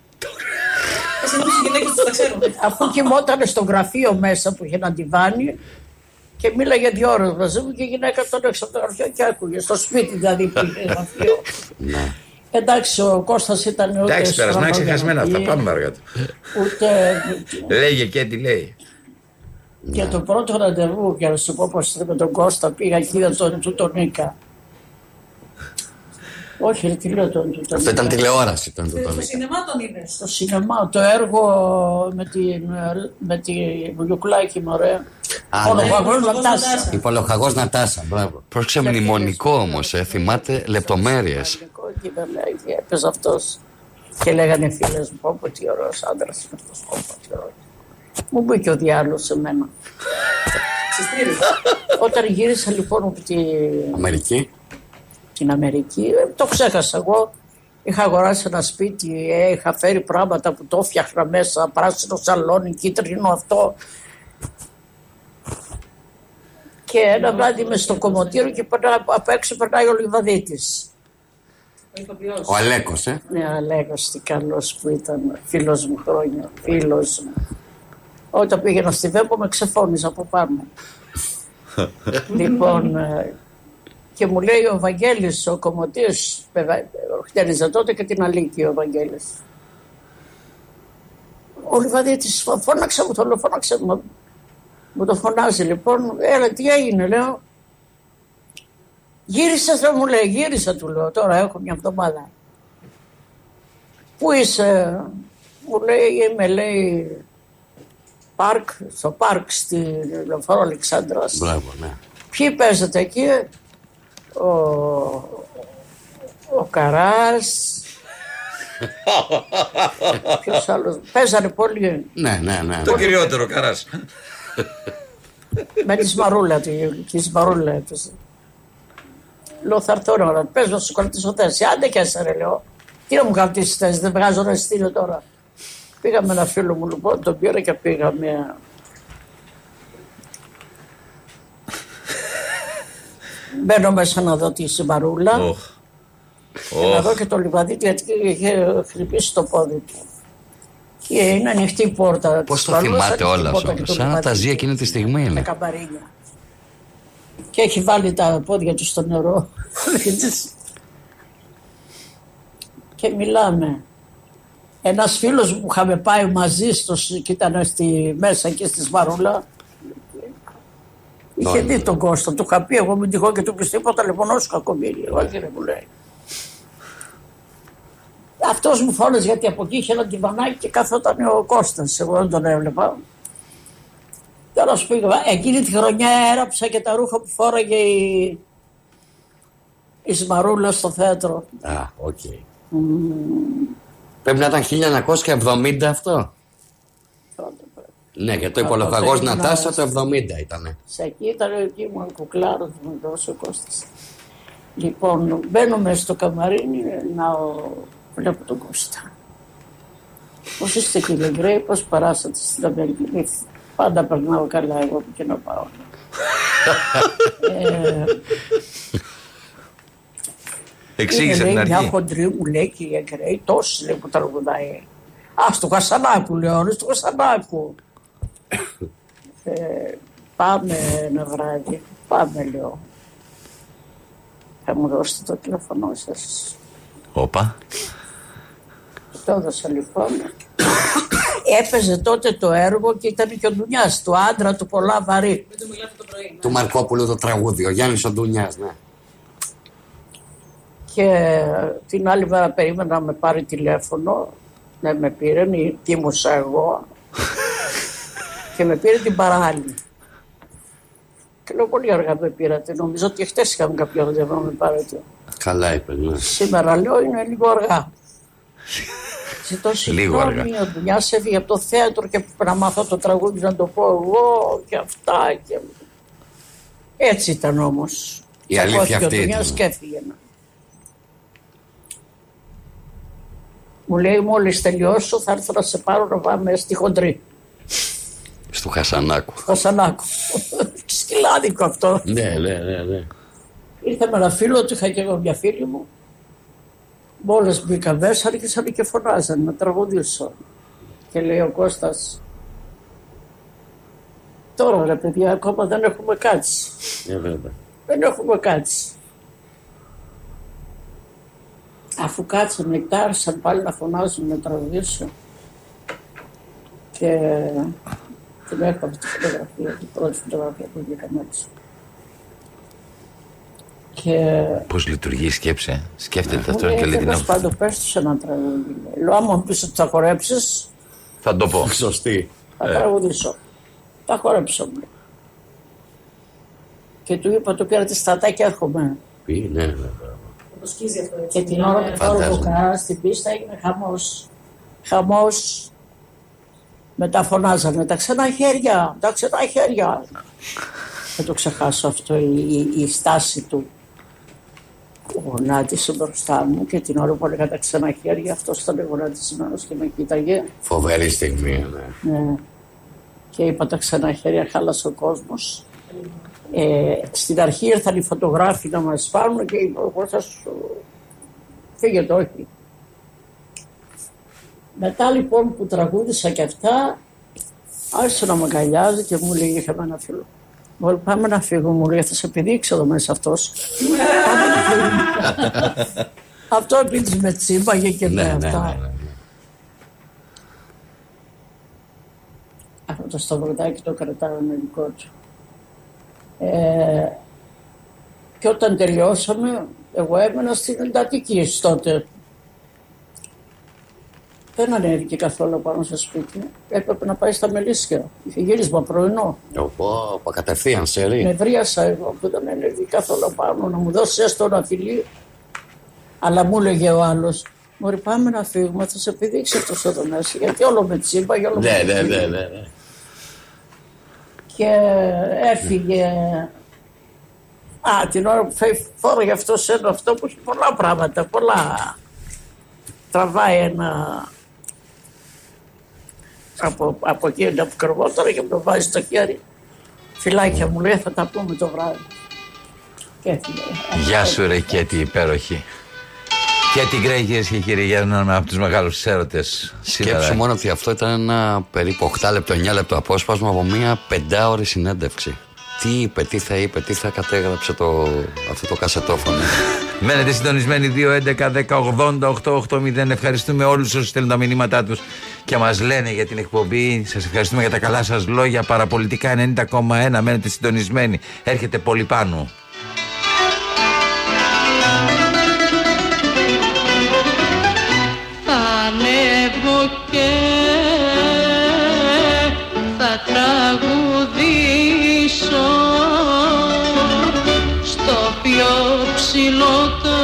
Εσύ νομίζω οι γυναίκες τους τα ξέρουν. Αφού κοιμόταν στο γραφείο μέσα που είχε ένα ντιβάνι και μίλαγε δύο ώρες μαζί μου και η γυναίκα τον έξω από το γραφείο και άκουγε. Στο σπίτι δηλαδή που είχε γραφείο. Ναι. Εντάξει, ο Κώστας ήταν ούτε Εντάξει, περασμένα ξεχασμένα αυτά. στραβογενική, Πάμε αργά του. Ούτε Λέγε και τι λέει. Και το πρώτο ραντεβού, για να σου πω πως ήταν με τον Κώστα, πήγα και είδα τον Τουτονίκα. Όχι, ρε, τι λέω τον Τουτονίκα. Αυτό ήταν τηλεόραση, ήταν το Στο τόνι. σινεμά τον είδες; Στο σινεμά, το έργο με τη, με τη Βουλιουκλάκη, μωρέ. Α, Όλο ναι. ο αγώνας Λατάσα. Υπολογαγό Νατάσα, μπράβο. Πρόσεξε μνημονικό όμως, ε, θυμάται λεπτομέρειες. Και δεν λέει, και έπαιζε αυτός. Και λέγανε φίλες μου, πω πω τι ωραίος άντρας είναι αυτός, πω πω τι ωραίος. Μου είπε και ο διάλογος σε μένα. Όταν γύρισα λοιπόν από τη, Αμερική. Την Αμερική, ε, το ξέχασα εγώ. Είχα αγοράσει ένα σπίτι, ε, είχα φέρει πράγματα που το φτιάχνα μέσα, πράσινο σαλόνι, κίτρινο αυτό. Και ένα βράδυ είμαι στο κομμωτήριο και περνά, απ' έξω περνάει ο Λιβαδίτης. Ο Αλέκος, ε. Ναι, Αλέγος, τι καλός που ήταν, φίλος μου χρόνια, φίλος μου. Όταν πήγαινα στη Βέμπο με ξεφώνιζε από πάνω. λοιπόν, ε, και μου λέει ο Βαγγέλης, ο κομμωτής, βέβαια, χτένιζε τότε και την Αλίκη ο Βαγγέλης. Ο Λιβαδίτης φω- φώναξε μου, τον φώναξε μου. Μου το φωνάζει λοιπόν, έλα τι έγινε, λέω. Γύρισε, δεν μου λέει, γύρισα του λέω, τώρα έχω μια εβδομάδα. Πού είσαι, μου λέει, είμαι, λέει, πάρκ, στο πάρκ στη Λεωφόρο Αλεξάνδρας. Μπράβο, ναι. Ποιοι παίζετε εκεί, ο, ο Καράς, ποιος άλλος, παίζανε πολύ Ναι, ναι, ναι. Το κυριότερο, καράς. με τη Σμαρούλα, τη, τη Σμαρούλα έπαιζε. Λέω θα έρθω ώρα, πες να σου κρατήσω θέση. Άντε και έσαι ρε λέω. Τι να μου κρατήσεις θέση, δεν βγάζω να στείλω τώρα. Πήγαμε ένα φίλο μου λοιπόν, τον πήρα και πήγαμε. Μπαίνω μέσα να δω τη συμπαρούλα Οχ. και να δω και το λιβαδί γιατί είχε χτυπήσει το πόδι του. Και είναι ανοιχτή η πόρτα. Πώς της το παρούλας, θυμάται ανοιχτή όλα πόρτα αυτό. και το Σαν να τα λιβαδί. ζει εκείνη τη στιγμή τα είναι. καμπαρίνια. Και έχει βάλει τα πόδια του στο νερό. και μιλάμε. Ένας φίλος μου που είχαμε πάει μαζί στο, σ- και ήταν στη, μέσα εκεί στη Σμαρούλα είχε δει τον Κώστα, του είχα πει εγώ μην τυχόν και του πεις τίποτα λοιπόν όσο κακομίρι, όχι ρε μου λέει. Αυτός μου φώναζε γιατί από εκεί είχε ένα τυβανάκι και καθόταν ο Κώστας, εγώ δεν τον έβλεπα. Τέλο πήγα. Εκείνη τη χρονιά έραψα και τα ρούχα που φόραγε η, η Σμαρούλα στο θέατρο. Α, οκ. Πρέπει να ήταν 1970 αυτό. Ναι, και το υπολογαγό Τότε ήμουνα- Νατάσα το 70 ήταν. Σε εκεί ήταν εκεί μου κουκλάρος που μου δώσει ο Κώστας. Λοιπόν, μπαίνουμε στο καμαρίνι να βλέπω τον Κώστα. Πώς είστε κύριε Γκρέι, πώς περάσατε στην Αμερική; Πάντα περνάω καλά εγώ που και να πάω. ε, Εξήγησε είναι, την λέει, Μια αρχή. χοντρή μου λέει κύριε Γκρέι, τόσοι λέει που τραγουδάει. Α, στο Χασανάκου λέω, «ρε, στο Χασανάκου. Ε, πάμε ένα βράδυ, πάμε λέω. Θα μου δώσετε το τηλέφωνό σας. Όπα. Το έδωσα λοιπόν. Έπαιζε τότε το έργο και ήταν και ο Ντουνιάς, του άντρα του πολλά βαρύ. Του Μαρκόπουλου το τραγούδι, ο Γιάννης ο Ντουνιάς, ναι. Και την άλλη μέρα περίμενα να με πάρει τηλέφωνο, να με πήρε, τίμωσα εγώ και με πήρε την παράλληλη. Και λέω πολύ αργά με πήρατε, νομίζω ότι χτες είχαμε κάποιο ραντεβού να με πάρετε. Καλά είπες, ναι. Σήμερα λέω είναι λίγο αργά. Ζητώ Λίγο αργά. συγγνώμη, ο Δουλειάς έφυγε από το θέατρο και έπρεπε να μάθω το τραγούδι να το πω εγώ και αυτά. Και... Έτσι ήταν όμως. Η αλήθεια Τσακώθηκε αυτή Ο Δουλειάς ήταν. και έφυγε. Μου λέει μόλις τελειώσω θα έρθω να σε πάρω να πάμε στη χοντρή. Στο Χασανάκου. Στο Σανάκο. Σκυλάδικο αυτό. Ναι, ναι, ναι, ναι. Ήρθε με ένα φίλο του, είχα και εγώ μια φίλη μου. Μόλις μπήκα μέσα, άρχισαν και φωνάζαν να τραγουδήσω. Και λέει ο Κώστας, τώρα ρε παιδιά, ακόμα δεν έχουμε κάτσει. Ε, βέβαια. Δεν έχουμε κάτσει. Αφού κάτσανε και άρχισαν πάλι να φωνάζουν να τραγουδήσω. Και την έκανα τη φωτογραφία, την πρώτη φωτογραφία που βγήκαμε έτσι. Και Πώς λειτουργεί η σκέψη, ε; σκέφτεται αυτό μου και λέει την τέλος άλλη. πάντων πες τους ένα τραγούδι. Λέω άμα μου πεις ότι θα χορέψεις, Θα το πω. Σωστή. θα Ε. τραγουδήσω. Θα χορέψω μου. λέει. Και του είπα το πήρα τη στρατά και έρχομαι. Πει, ναι, βέβαια. Και την ώρα που τώρα Φαντάζομαι. που κανένα στην πίστα έγινε χαμός. Χαμός. Μετά φωνάζανε τα ξένα χέρια, τα ξένα χέρια. Δεν το ξεχάσω αυτό η, η- η στάση του. Γονάτισε μπροστά μου και την ώρα που έλεγα τα ξένα χέρια αυτός ήταν γονατισμένος και με κοίταγε. Φοβερή στιγμή, ναι. Ναι. Και είπα τα ξένα χέρια, χάλασε ο κόσμος. Ε, στην αρχή ήρθαν οι φωτογράφοι να μας πάρουν και είπα εγώ θα σου φύγετε όχι. Μετά λοιπόν που τραγούδισα και αυτά άρχισε να με αγκαλιάζει και μου λέει είχαμε ένα φίλο. Μου λέει πάμε να φύγουμε, μου λέει θα σε επιδείξει εδώ μέσα αυτός. Πάμε να φύγουμε. Αυτό επειδή με τσίμπαγε και με Ναι, ναι, αυτά. ναι, ναι. Αυτό το σταυροδάκι το κρατάω με δικό του. Ε, και όταν τελειώσαμε, εγώ έμενα στην εντατική τότε. Δεν ανέβηκε καθόλου πάνω στο σπίτι. Έπρεπε να πάει στα μελίσια. Είχε γύρισμα πρωινό. Οπό, οπό, κατευθείαν σε ρί. Νευρίασα εγώ που δεν ανέβηκε καθόλου πάνω να μου δώσει έστω ένα φιλί. Αλλά μου έλεγε ο άλλος, Μωρή, πάμε να φύγουμε, θα σε επιδείξει αυτός εδώ μέσα. Γιατί όλο με τσίμπα, όλο Ναι, με ναι, τσίμπα. ναι, ναι, ναι. και έφυγε. Α, την ώρα που φεύγει, φόραγε αυτό ένα αυτό που έχει πολλά πράγματα, πολλά. Τραβάει ένα από, από εκεί να κρυβόταν και μου το βάζει στο χέρι. Φυλάκια μου λέει θα τα πούμε το βράδυ. Και έφυγε. Γεια σου ρε Κέτη υπέροχη. Κέτη Γκρέι κυρίες και κύριοι για έναν από τους μεγάλους έρωτες σήμερα. Σκέψου μόνο ότι αυτό ήταν ένα περίπου 8 λεπτό, 9 λεπτό απόσπασμα από μια πεντάωρη συνέντευξη. Τι είπε, τι θα είπε, τι θα κατέγραψε το, αυτό το κασετόφωνο. Μένετε συντονισμένοι 2, 11, 10, 80, 8, 8, 0. Ευχαριστούμε όλους όσους στέλνουν τα μηνύματά τους και μας λένε για την εκπομπή. Σας ευχαριστούμε για τα καλά σας λόγια. Παραπολιτικά 90,1. Μένετε συντονισμένοι. Έρχεται πολύ πάνω. Θα ανέβω και θα τραγουδήσω στο πιο ψηλότερο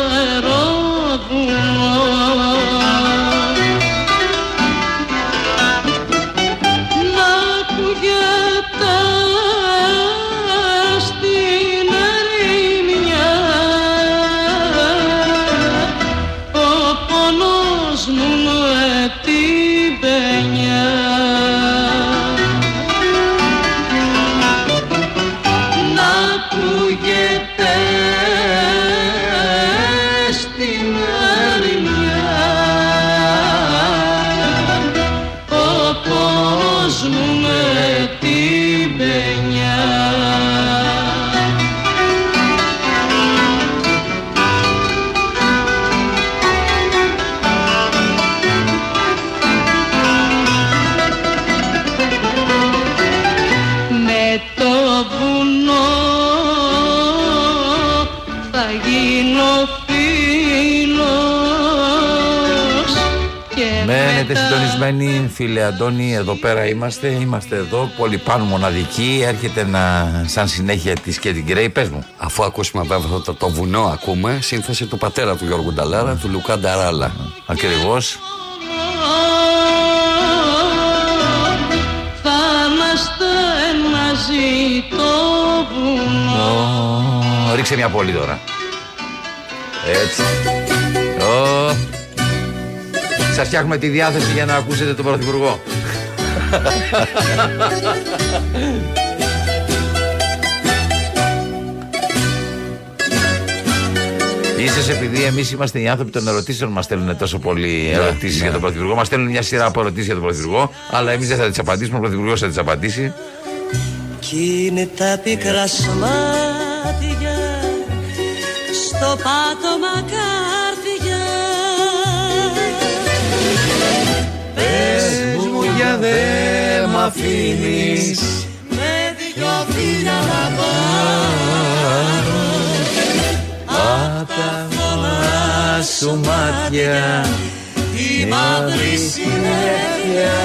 συντονισμένοι, φίλε Αντώνη. Εδώ πέρα είμαστε. Είμαστε εδώ. Πολύ πάνω μοναδική. Έρχεται να, σαν συνέχεια τη Κέτη Γκρέι. Πες μου. Αφού ακούσουμε βέβαια αυτό το, το βουνό, ακούμε σύνθεση του πατέρα του Γιώργου Νταλάρα, του Λουκά Νταράλα. Ακριβώς. θα είμαστε μαζί το βουνό Ρίξε μια πόλη τώρα. Έτσι. Ω. Σας φτιάχνουμε τη διάθεση για να ακούσετε τον Πρωθυπουργό. Ίσως επειδή εμείς είμαστε οι άνθρωποι των ερωτήσεων, μας στέλνουν τόσο πολλοί ερωτήσεις ναι. για τον Πρωθυπουργό. Μας στέλνουν μια σειρά από ερωτήσεις για τον Πρωθυπουργό, αλλά εμείς δεν θα τις απαντήσουμε. Ο Πρωθυπουργός θα τις απαντήσει. Κι είναι τα πικρά σμάτια στο πάτωμα αφήνεις. Με δυο φίλια να πάρω. Απ' τα θολά σου μάτια τη μαύρη συνέχεια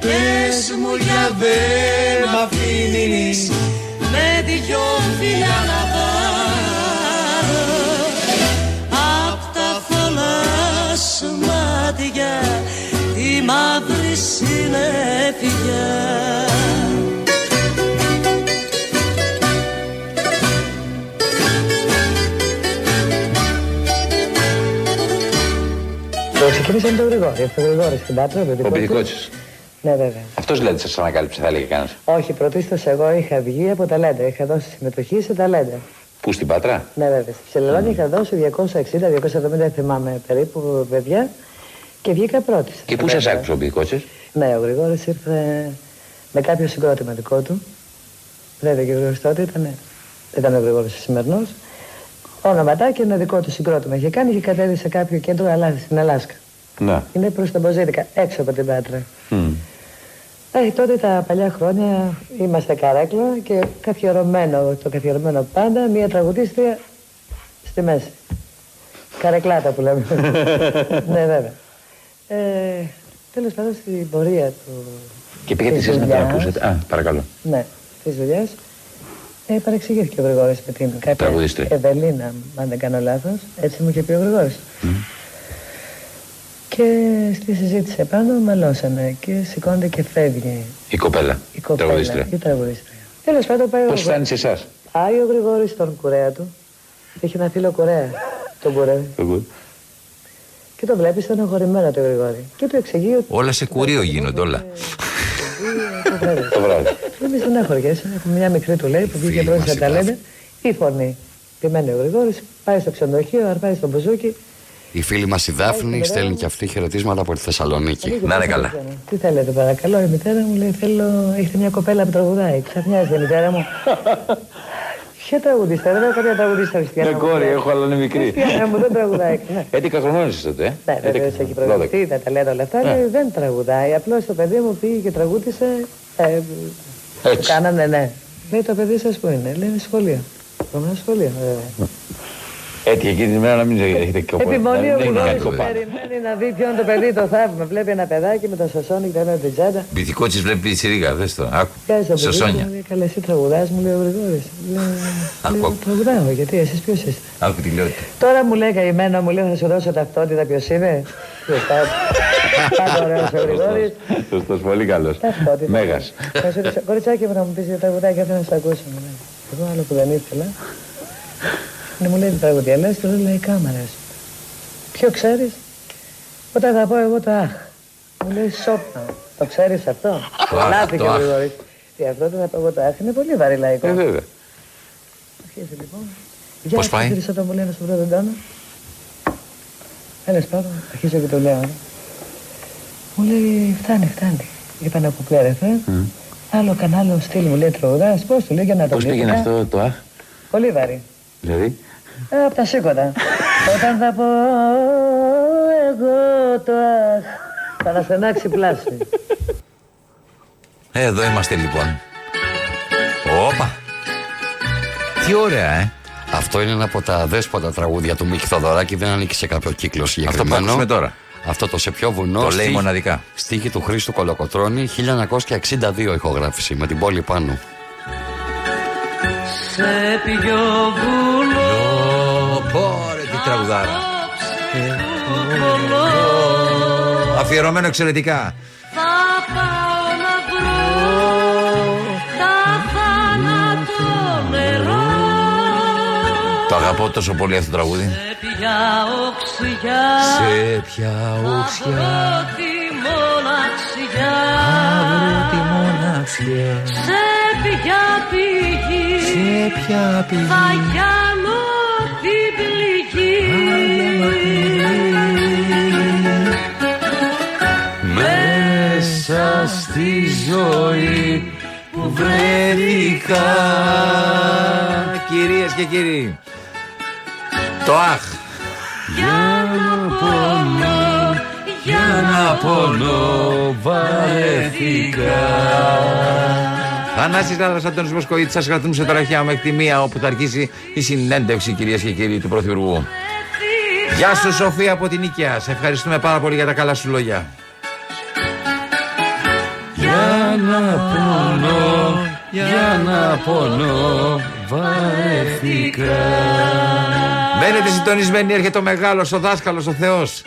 Πες μου για δε μ' αφήνεις. Με δυο φιλιά να πάρω. Απ' τα θολά σου μάτια τη μαύρη συνέφυγια Το ξεκίνησε με τον Γρηγόρη. Ο Γρηγόρης στην Πάτρα, ο Ο Πηδικότσης. Ναι, βέβαια. Αυτός δηλαδή σα ανακάλυψε, θα έλεγε κανένας. Όχι, πρωτίστως εγώ είχα βγει από ταλέντα. Είχα δώσει συμμετοχή σε ταλέντα. Πού στην Πάτρα; Ναι, βέβαια. Στη Ψελελόνη είχα δώσει 260-270, θυμάμαι περίπου παιδιά και βγήκα πρώτη. Και πού σας άκουσε ο Πηδικότσης. Ναι, ο Γρηγόρης ήρθε με κάποιο συγκρότημα δικό του. Βέβαια και ο Γρηγόρης τότε ήταν. Δεν ήταν ο Γρηγόρης ο σημερινός. Ονοματάκι ένα δικό του συγκρότημα είχε κάνει και κατέβει σε κάποιο κέντρο Αλά- στην Αλάσκα. Ναι. Είναι προς τα Μποζίδικα, έξω από την Πάτρα. Ε, τότε τα παλιά χρόνια είμαστε καρέκλα και καθιερωμένο, το καθιερωμένο πάντα, μία τραγουδίστρια στη μέση. Καρεκλάτα που λέμε. ναι, βέβαια. Ε, τέλος πάντων στην πορεία του... Και πήγατε της εσείς να τον δουλειάς, ακούσετε. Α, παρακαλώ. Ναι, της δουλειάς. Ε, παρεξηγήθηκε ο Γρηγόρης με την κάποια Τραγουδίστρια. Ευελίνα, αν δεν κάνω λάθος. Έτσι μου είχε πει ο Γρηγόρης. Και στη συζήτηση επάνω μαλώσαμε και σηκώνεται και φεύγει Η κοπέλα. η κοπέλα, Τραγουδίστρια. η τραγουδίστρια. Τέλος πάντων πάει ο Πώς Γρηγόρης. φτάνεις σε εσάς; Πάει ο Γρηγόρης στον κουρέα του. Είχε ένα φίλο κουρέα, τον κουρέα. Και το βλέπεις στενοχωρημένο το Γρηγόρη. Και του εξηγεί ότι. Όλα σε κουρίο γίνονται όλα. Το βράδυ. Δεν με στεναχωριέσαι. Έχουμε μια μικρή του λέει που βγήκε πρώτη στα ταλέντα. Η φωνή. Επιμένει ο Γρηγόρης, πάει στο ξενοδοχείο, αρπάει στο μπουζούκι. Η φίλη μας η Δάφνη στέλνει και αυτή χαιρετίσματα από τη Θεσσαλονίκη. Να είναι καλά. Τι θέλετε παρακαλώ, η μητέρα μου λέει θέλω, έχετε μια κοπέλα που τραγουδάει. Ξαφνιάζει η μητέρα μου. Ποια τραγουδίστρια, δεν έχω κάποια τραγουδίστρια χριστιανά. Με κόρη έχω, αλλά είναι μικρή. Χριστιανά μου δεν τραγουδάει. Ναι. 11 χρονών είσαι τότε, ε. Ναι, βέβαια έχει προηγηθεί, τα ταλέντα όλα αυτά, Ναι. λέει, δεν τραγουδάει. Απλώς το παιδί μου πήγε και τραγούδησε. Ε, Έτσι. Του κάνανε, ναι. Λέει το παιδί σας που είναι, λέει είναι σχολείο. Κομμένα σχολείο, βέβαια. Έτυχε εκείνη την μέρα να μην έχετε κοπέλα. Επιμονή ο Δεν είναι Γρηγόρης κοπέλα. περιμένει να δει ποιο είναι το παιδί το θαύμα. Βλέπει ένα παιδάκι με το σωσόνι και ένα την τσάντα. Μπιθικό της βλέπει τη σιρίγα, δες το. Άκου. Κάνει το παιδί μου, Σωσόνια. λέει, καλά εσύ τραγουδάς, μου λέει ο Γρηγόρης. Λέω, Άκου, λέω, άκου. τραγουδάω, γιατί εσείς ποιος είστε. Άκου τι λέω. Τώρα μου λέει καημένο, μου λέει θα σου δώσω ταυτότητα ποιος είμαι. Ποιος θα- Πάντα ωραίος ο Γρηγόρης. Σωστός, πολύ καλός. Ταυτότητα. Μέγας. Θα σου ρωτήσω, Κοριτσάκι μου να μου πεις για τραγουδάκι, αυτό να σε ακούσω. μου λέει. Εγώ άλλο που δεν ήθελα. Ναι, μου λέει τι τραγουδία λες και δεν λέει κάμερες. Ποιο ξέρεις; Όταν θα πω εγώ το αχ. Μου λέει σόπνα. Το ξέρεις αυτό; Το αχ, Λάθη το και ο αχ. Γρηγόρης. Τι αυτό δεν θα πω εγώ το αχ. Είναι πολύ βαρύ λαϊκό. Ε, βέβαια. Αρχίζει λοιπόν. Πώς πάει; Για αυτό μου λέει να σου βρω τον τόνο. Έλα σπάω, αρχίζω και το λέω. ε. Μου λέει φτάνει, φτάνει. Είπα ένα κουπλέ ρε φε. Άλλο κανάλι στυλ μου λέει τραγουδάς. Πώς του λέει για να το Πώς πήγαινε αυτό το αχ, Πολύ βαρύ. δηλαδή; Ε, απ' τα σήκωτα. Όταν θα πω εγώ το αχ. Θα να στενάξει πλάση. Ε, Εδώ είμαστε λοιπόν. Όπα. Τι ωραία, ε. Αυτό είναι ένα από τα δέσποτα τραγούδια του Μίκη Θοδωράκη, δεν ανήκει σε κάποιο κύκλο συγκεκριμένο. ακούσουμε τώρα. Αυτό το σε ποιο βουνό. Το λέει στίχη- μοναδικά. Στίχη του Χρήστου Κολοκοτρώνη, 1962 ηχογράφηση, με την πόλη πάνω. Σε ποιο βουνό Πόρε τι τραγουδάρα. του κολό Αφιερωμένο εξαιρετικά. θα πάω να βρω τα θάνατο νερό. Το αγαπώ τόσο πολύ αυτό το τραγούδι. σε ποια οξιά Σε ποια οξιά αυρώ τη μοναξιά. Αύριο τη μοναξιά. Σε ποια πηγή. Σε ποια πηγή. Θα γιάνω την πληγή Μέσα στη ζωή που βρέθηκα. Κυρίες και κύριοι Το αχ. Για να πονώ για να πονώ βαρέθηκα. Θανάσης Λάδρας Αντώνης Βοσκοίτης σας κρατούμε σε τραχιά μέχρι τη μία όπου θα αρχίσει η συνέντευξη κυρίες και κύριοι του Πρωθυπουργού Γεια σου Σοφία από την Οικιά Σε ευχαριστούμε πάρα πολύ για τα καλά σου λόγια για να πονώ για να πονώ βαρέθηκα Μένετε συντονισμένοι, έρχεται ο μεγάλος, ο δάσκαλος, ο Θεός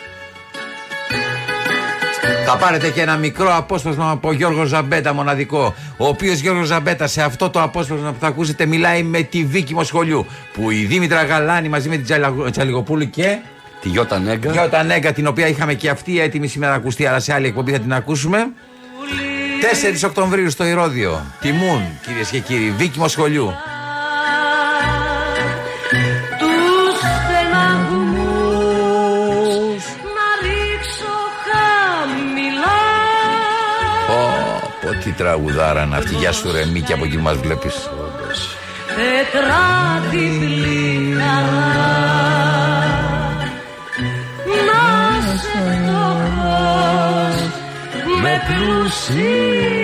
θα πάρετε και ένα μικρό απόσπασμα από Γιώργο Ζαμπέτα μοναδικό. Ο οποίος Γιώργος Ζαμπέτα σε αυτό το απόσπασμα που θα ακούσετε μιλάει με τη Βίκη Μοσχολιού. Που η Δήμητρα Γαλάνη μαζί με την Τζαλα- Τζαλιγοπούλου και. Τη Γιώτα Νέγκα. Γιώτα Νέγκα, την οποία είχαμε και αυτή έτοιμη σήμερα να ακουστεί, αλλά σε άλλη εκπομπή θα την ακούσουμε. 4 Οκτωβρίου στο Ηρώδιο. Τιμούν, κυρίες και κύριοι, Βίκη Μοσχολιού. τους στεναγμούς να ρίξω χαμηλά Πω, πω, τι τραγουδάρα είναι αυτή. Γεια σου, ρε Μίκη, από εκεί μας βλέπεις. τετράτιπλη με πλούσια καρδιά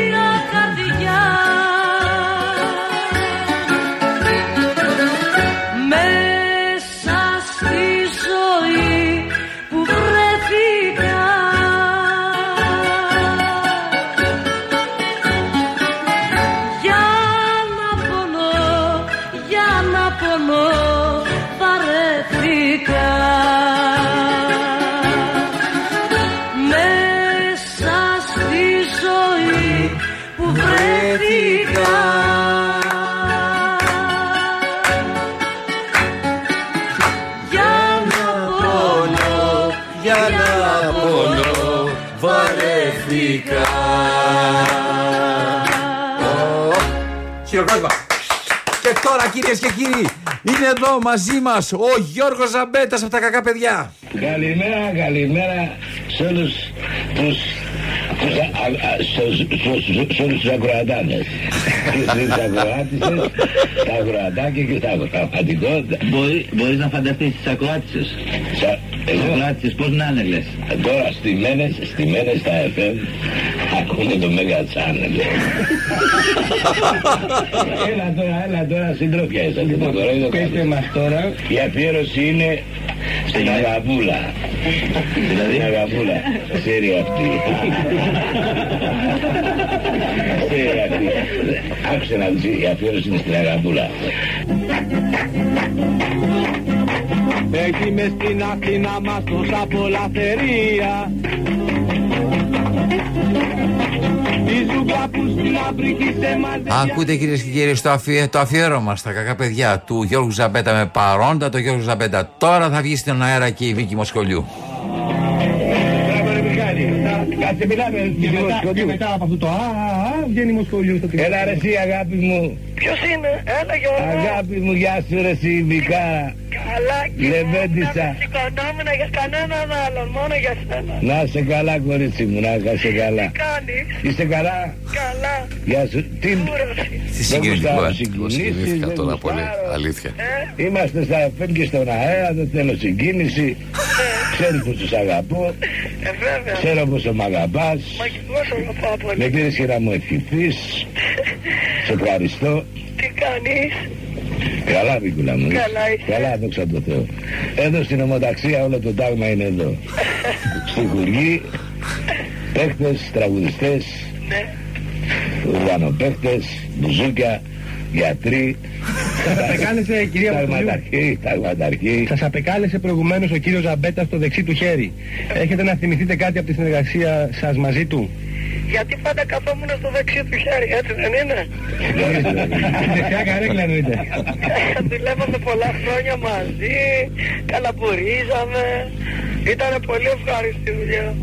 κυρίες και κύριοι, είναι εδώ μαζί μας ο Γιώργος Ζαμπέτας από τα κακά παιδιά. Καλημέρα, καλημέρα σε όλους τους τους α- α- α- σε- σε- σε- σε όλους τους ακροατάνες και στις ακροάτησες, τα ακροατάκια και στα ακροατικότητα. Μπορείς να φανταστείς τις ακροάτησες. Τις ακροάτησες πώς να είναι λες; Τώρα στημένες, στημένες στα FM ακούνε το Mega Channel. έλα τώρα, έλα τώρα συντρόφια είσαστε. Πείτε μας τώρα. Η αφιέρωση είναι στην Αγαπούλα. Δηλαδή; Η Αγαπούλα. Ξέρει αυτή. Ξέρει αυτή. Άκουσε να δεις η αφιέρωση είναι στην Αγαπούλα. Έχει μες στην Αθήνα μας τόσα πολλά θερία Η ζούγκλα που στην Αφρική σε μαζεύει Ακούτε κυρίες και κύριοι στο αφιέ, το αφιέρωμα στα κακά παιδιά του Γιώργου Ζαμπέτα με παρόντα το Γιώργο Ζαμπέτα. Τώρα θα βγει στον αέρα και η Βίκη Μοσχολιού. Κάτσε μιλάμε Και μετά, και μετά από αυτό το α, α, α, βγαίνει Μοσχολιού στο τηλέφωνο. Έλα ρε εσύ αγάπη μου. Ποιος είναι, έλα Γιώργο Αγάπη μου γεια σου ρε εσύ Μικάρα. Καλά και Λεβέντισα. δεν σηκωνόμουν για κανέναν άλλον, μόνο για σένα Να είσαι καλά κορίτσι μου, να είσαι καλά. Τι κάνεις, Είσαι καλά; καλά, Γεια σου. Τι Τι συγκινητικό, ε. Εγώ συγκινήθηκα τώρα πολύ. Αλήθεια. Είμαστε στα FM και στον αέρα, δεν θέλω συγκίνηση. Ξέρεις πως τους αγαπώ. ε βέβαια Ξέρω πόσο μ' αγαπάς. Μα και εγώ σε αγαπάω πολύ Με πήρες και να μου ευχηθείς. Σε ευχαριστώ. Τι κάνεις, Καλά, Βίκουλα μου. Καλά είσαι. Καλά, δόξα τω Θεώ. Εδώ στην ομοταξία όλο το τάγμα είναι εδώ. Στη Χουργή, παίχτες, τραγουδιστές, ναι ουρανοπαίχτες, μπουζούκια, γιατροί. Σας απεκάλεσε κυρία Μοσχολιού Ταγματαρχοί, ταγματαρχοί. Σας απεκάλεσε προηγουμένως ο κύριος Ζαμπέτας στο δεξί του χέρι. Έχετε να θυμηθείτε κάτι από τη συνεργασία σας μαζί του; Γιατί πάντα καθόμουν στο δεξί του χέρι, έτσι δεν είναι; Στη δεξιά καρέκλα εννοείται. Δουλεύαμε πολλά χρόνια μαζί, καλαπουρίζαμε. Ήταν πολύ ευχάριστη δουλειά.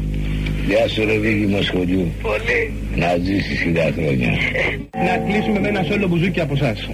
Γεια σου ρε Βίγη Μοσχολιού. Πολύ. Να ζήσεις χιλιά χρόνια. Να κλείσουμε με ένα σόλο μπουζούκι από εσάς.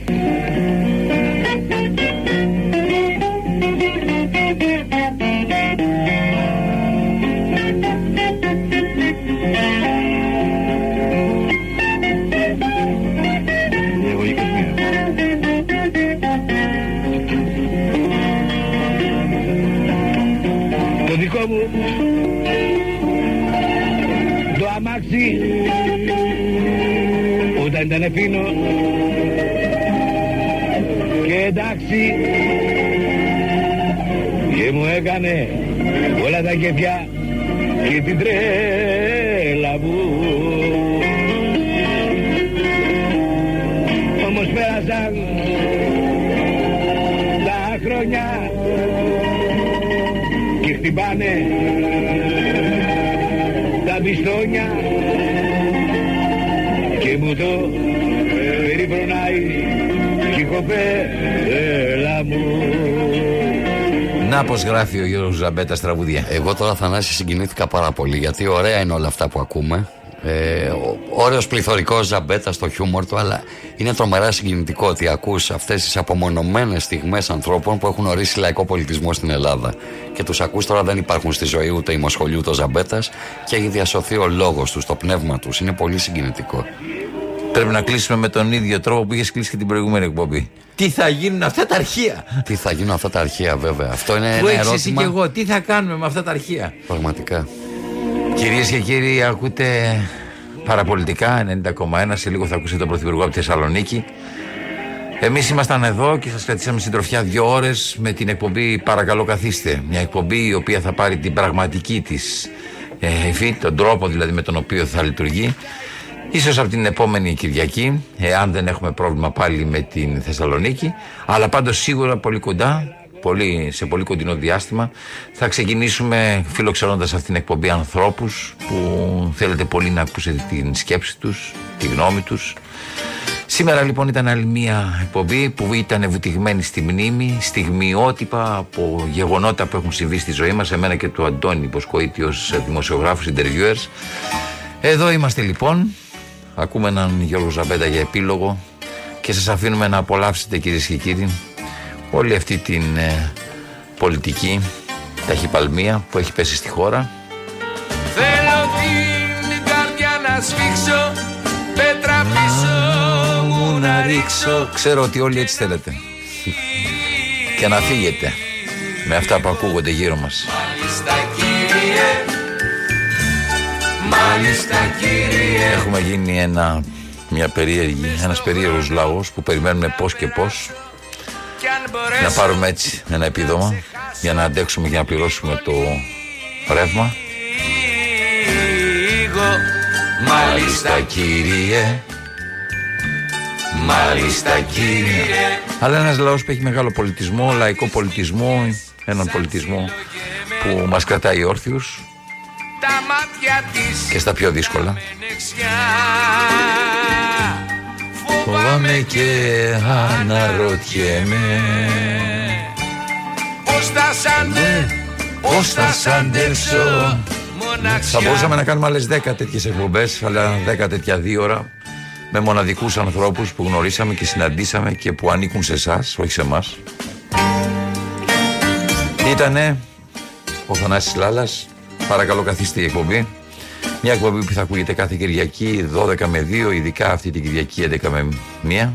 Ήταν φίνο και εντάξει. Και μου έκανε όλα τα κεφιά και την τρέλα μου. Όμως πέρασαν τα χρόνια και χτυπάνε τα πιστόνια και μου το περιφρονάει και η κοπέλα μου Να πως γράφει ο Γιώργος Ζαμπέτα τραγουδία. Εγώ τώρα Θανάση συγκινήθηκα πάρα πολύ γιατί ωραία είναι όλα αυτά που ακούμε. Ε, ο- ωραίος πληθωρικός ζαμπέτας στο χιούμορ του, αλλά είναι τρομερά συγκινητικό ότι ακούς αυτές τις απομονωμένες στιγμές ανθρώπων που έχουν ορίσει λαϊκό πολιτισμό στην Ελλάδα. Και τους ακούς τώρα δεν υπάρχουν στη ζωή ούτε η Μοσχολιού ούτε ο Ζαμπέτας και έχει διασωθεί ο λόγος τους, το πνεύμα τους. Είναι πολύ συγκινητικό. Πρέπει να κλείσουμε με τον ίδιο τρόπο που είχε κλείσει και την προηγούμενη εκπομπή. Τι θα γίνουν αυτά τα αρχεία; Τι θα γίνουν αυτά τα αρχεία βέβαια. Αυτό είναι Που ένα έχεις εσύ ερώτημα. και εγώ, τι θα κάνουμε με αυτά τα αρχεία; Πραγματικά. Κυρίες και κύριοι, ακούτε παραπολιτικά 90,1. Σε λίγο θα ακούσετε τον Πρωθυπουργό από τη Θεσσαλονίκη. Εμείς ήμασταν εδώ και σας κρατήσαμε συντροφιά δύο ώρες με την εκπομπή Παρακαλώ Καθίστε. Μια εκπομπή η οποία θα πάρει την πραγματική της ε, υφή, τον τρόπο δηλαδή με τον οποίο θα λειτουργεί. Ίσως από την επόμενη Κυριακή, εάν δεν έχουμε πρόβλημα πάλι με την Θεσσαλονίκη, αλλά πάντως σίγουρα πολύ κοντά, πολύ, σε πολύ κοντινό διάστημα, θα ξεκινήσουμε φιλοξενώντας αυτήν την εκπομπή ανθρώπους που θέλετε πολύ να ακούσετε την σκέψη τους, τη γνώμη τους. Σήμερα λοιπόν ήταν άλλη μια εκπομπή που ήταν βουτυγμένη στη μνήμη, στιγμιότυπα από γεγονότα που έχουν συμβεί στη ζωή μας, εμένα και του Αντώνη Ποσκοίτη ως δημοσιογράφους, interviewers. Εδώ είμαστε λοιπόν, ακούμε έναν Γιώργο Ζαμπέτα για επίλογο και σας αφήνουμε να απολαύσετε κυρίες και κύριοι όλη αυτή την ε, πολιτική ταχυπαλμία που έχει πέσει στη χώρα. Θέλω την καρδιά να σφίξω Πέτρα πίσω μου να ρίξω Ξέρω ότι όλοι έτσι θέλετε. και να φύγετε με αυτά που ακούγονται γύρω μας. Μάλιστα κύριε. Μάλιστα κύριε Έχουμε γίνει ένα, μια περίεργη, ένας περίεργος λαός που περιμένουμε πώς και πώς να πάρουμε έτσι ένα επίδομα για να αντέξουμε και να πληρώσουμε το ρεύμα. Λίγο. Μάλιστα κύριε. Μάλιστα κύριε. Αλλά ένας λαός που έχει μεγάλο πολιτισμό, λαϊκό πολιτισμό, έναν πολιτισμό που μας κρατάει όρθιους Τα μάτια της. Και στα πιο δύσκολα. δεξιά Φοβάμαι και αναρωτιέμαι. Πώς θα σ' αντε Πώς θα σ' αντέξω Θα μπορούσαμε να κάνουμε άλλες 10 τέτοιες εκπομπές Αλλά 10 τέτοια δύο ώρα Με μοναδικούς ανθρώπους που γνωρίσαμε και συναντήσαμε Και που ανήκουν σε εσάς, όχι σε εμάς. Ήτανε ο Θανάσης Λάλας Παρακαλώ καθίστε η εκπομπή μια εκπομπή που θα ακούγεται κάθε Κυριακή 12 με 2, ειδικά αυτή την Κυριακή 11 με 1.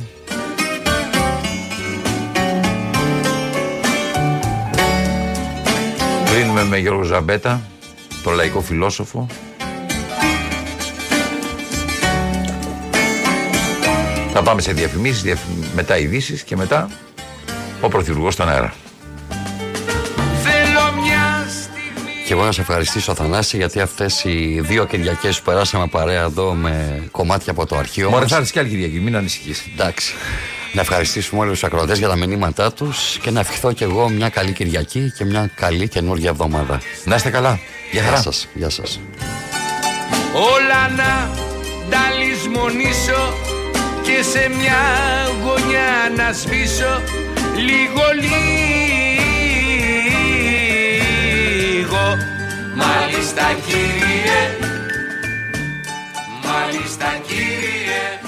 Κλείνουμε με Γιώργο Ζαμπέτα, τον λαϊκό φιλόσοφο. Θα πάμε σε διαφημίσεις, διαφη- μετά ειδήσεις και μετά ο Πρωθυπουργός στον αέρα. Και εγώ να σε ευχαριστήσω, Θανάση, γιατί αυτές οι δύο Κυριακές που περάσαμε παρέα εδώ με κομμάτια από το αρχείο. Μωρέ, μας- θα έρθεις και άλλη Κυριακή, μην ανησυχείς. Εντάξει. Να ευχαριστήσουμε όλους τους ακροατές για τα μηνύματά τους και να ευχηθώ κι εγώ μια καλή Κυριακή και μια καλή καινούργια εβδομάδα. Να είστε καλά. Γεια χαρά. σας. Γεια σας. όλα να τα λησμονήσω και σε μια γωνιά να σβήσω λίγο λίγο Μάλιστα κύριε, μάλιστα κύριε.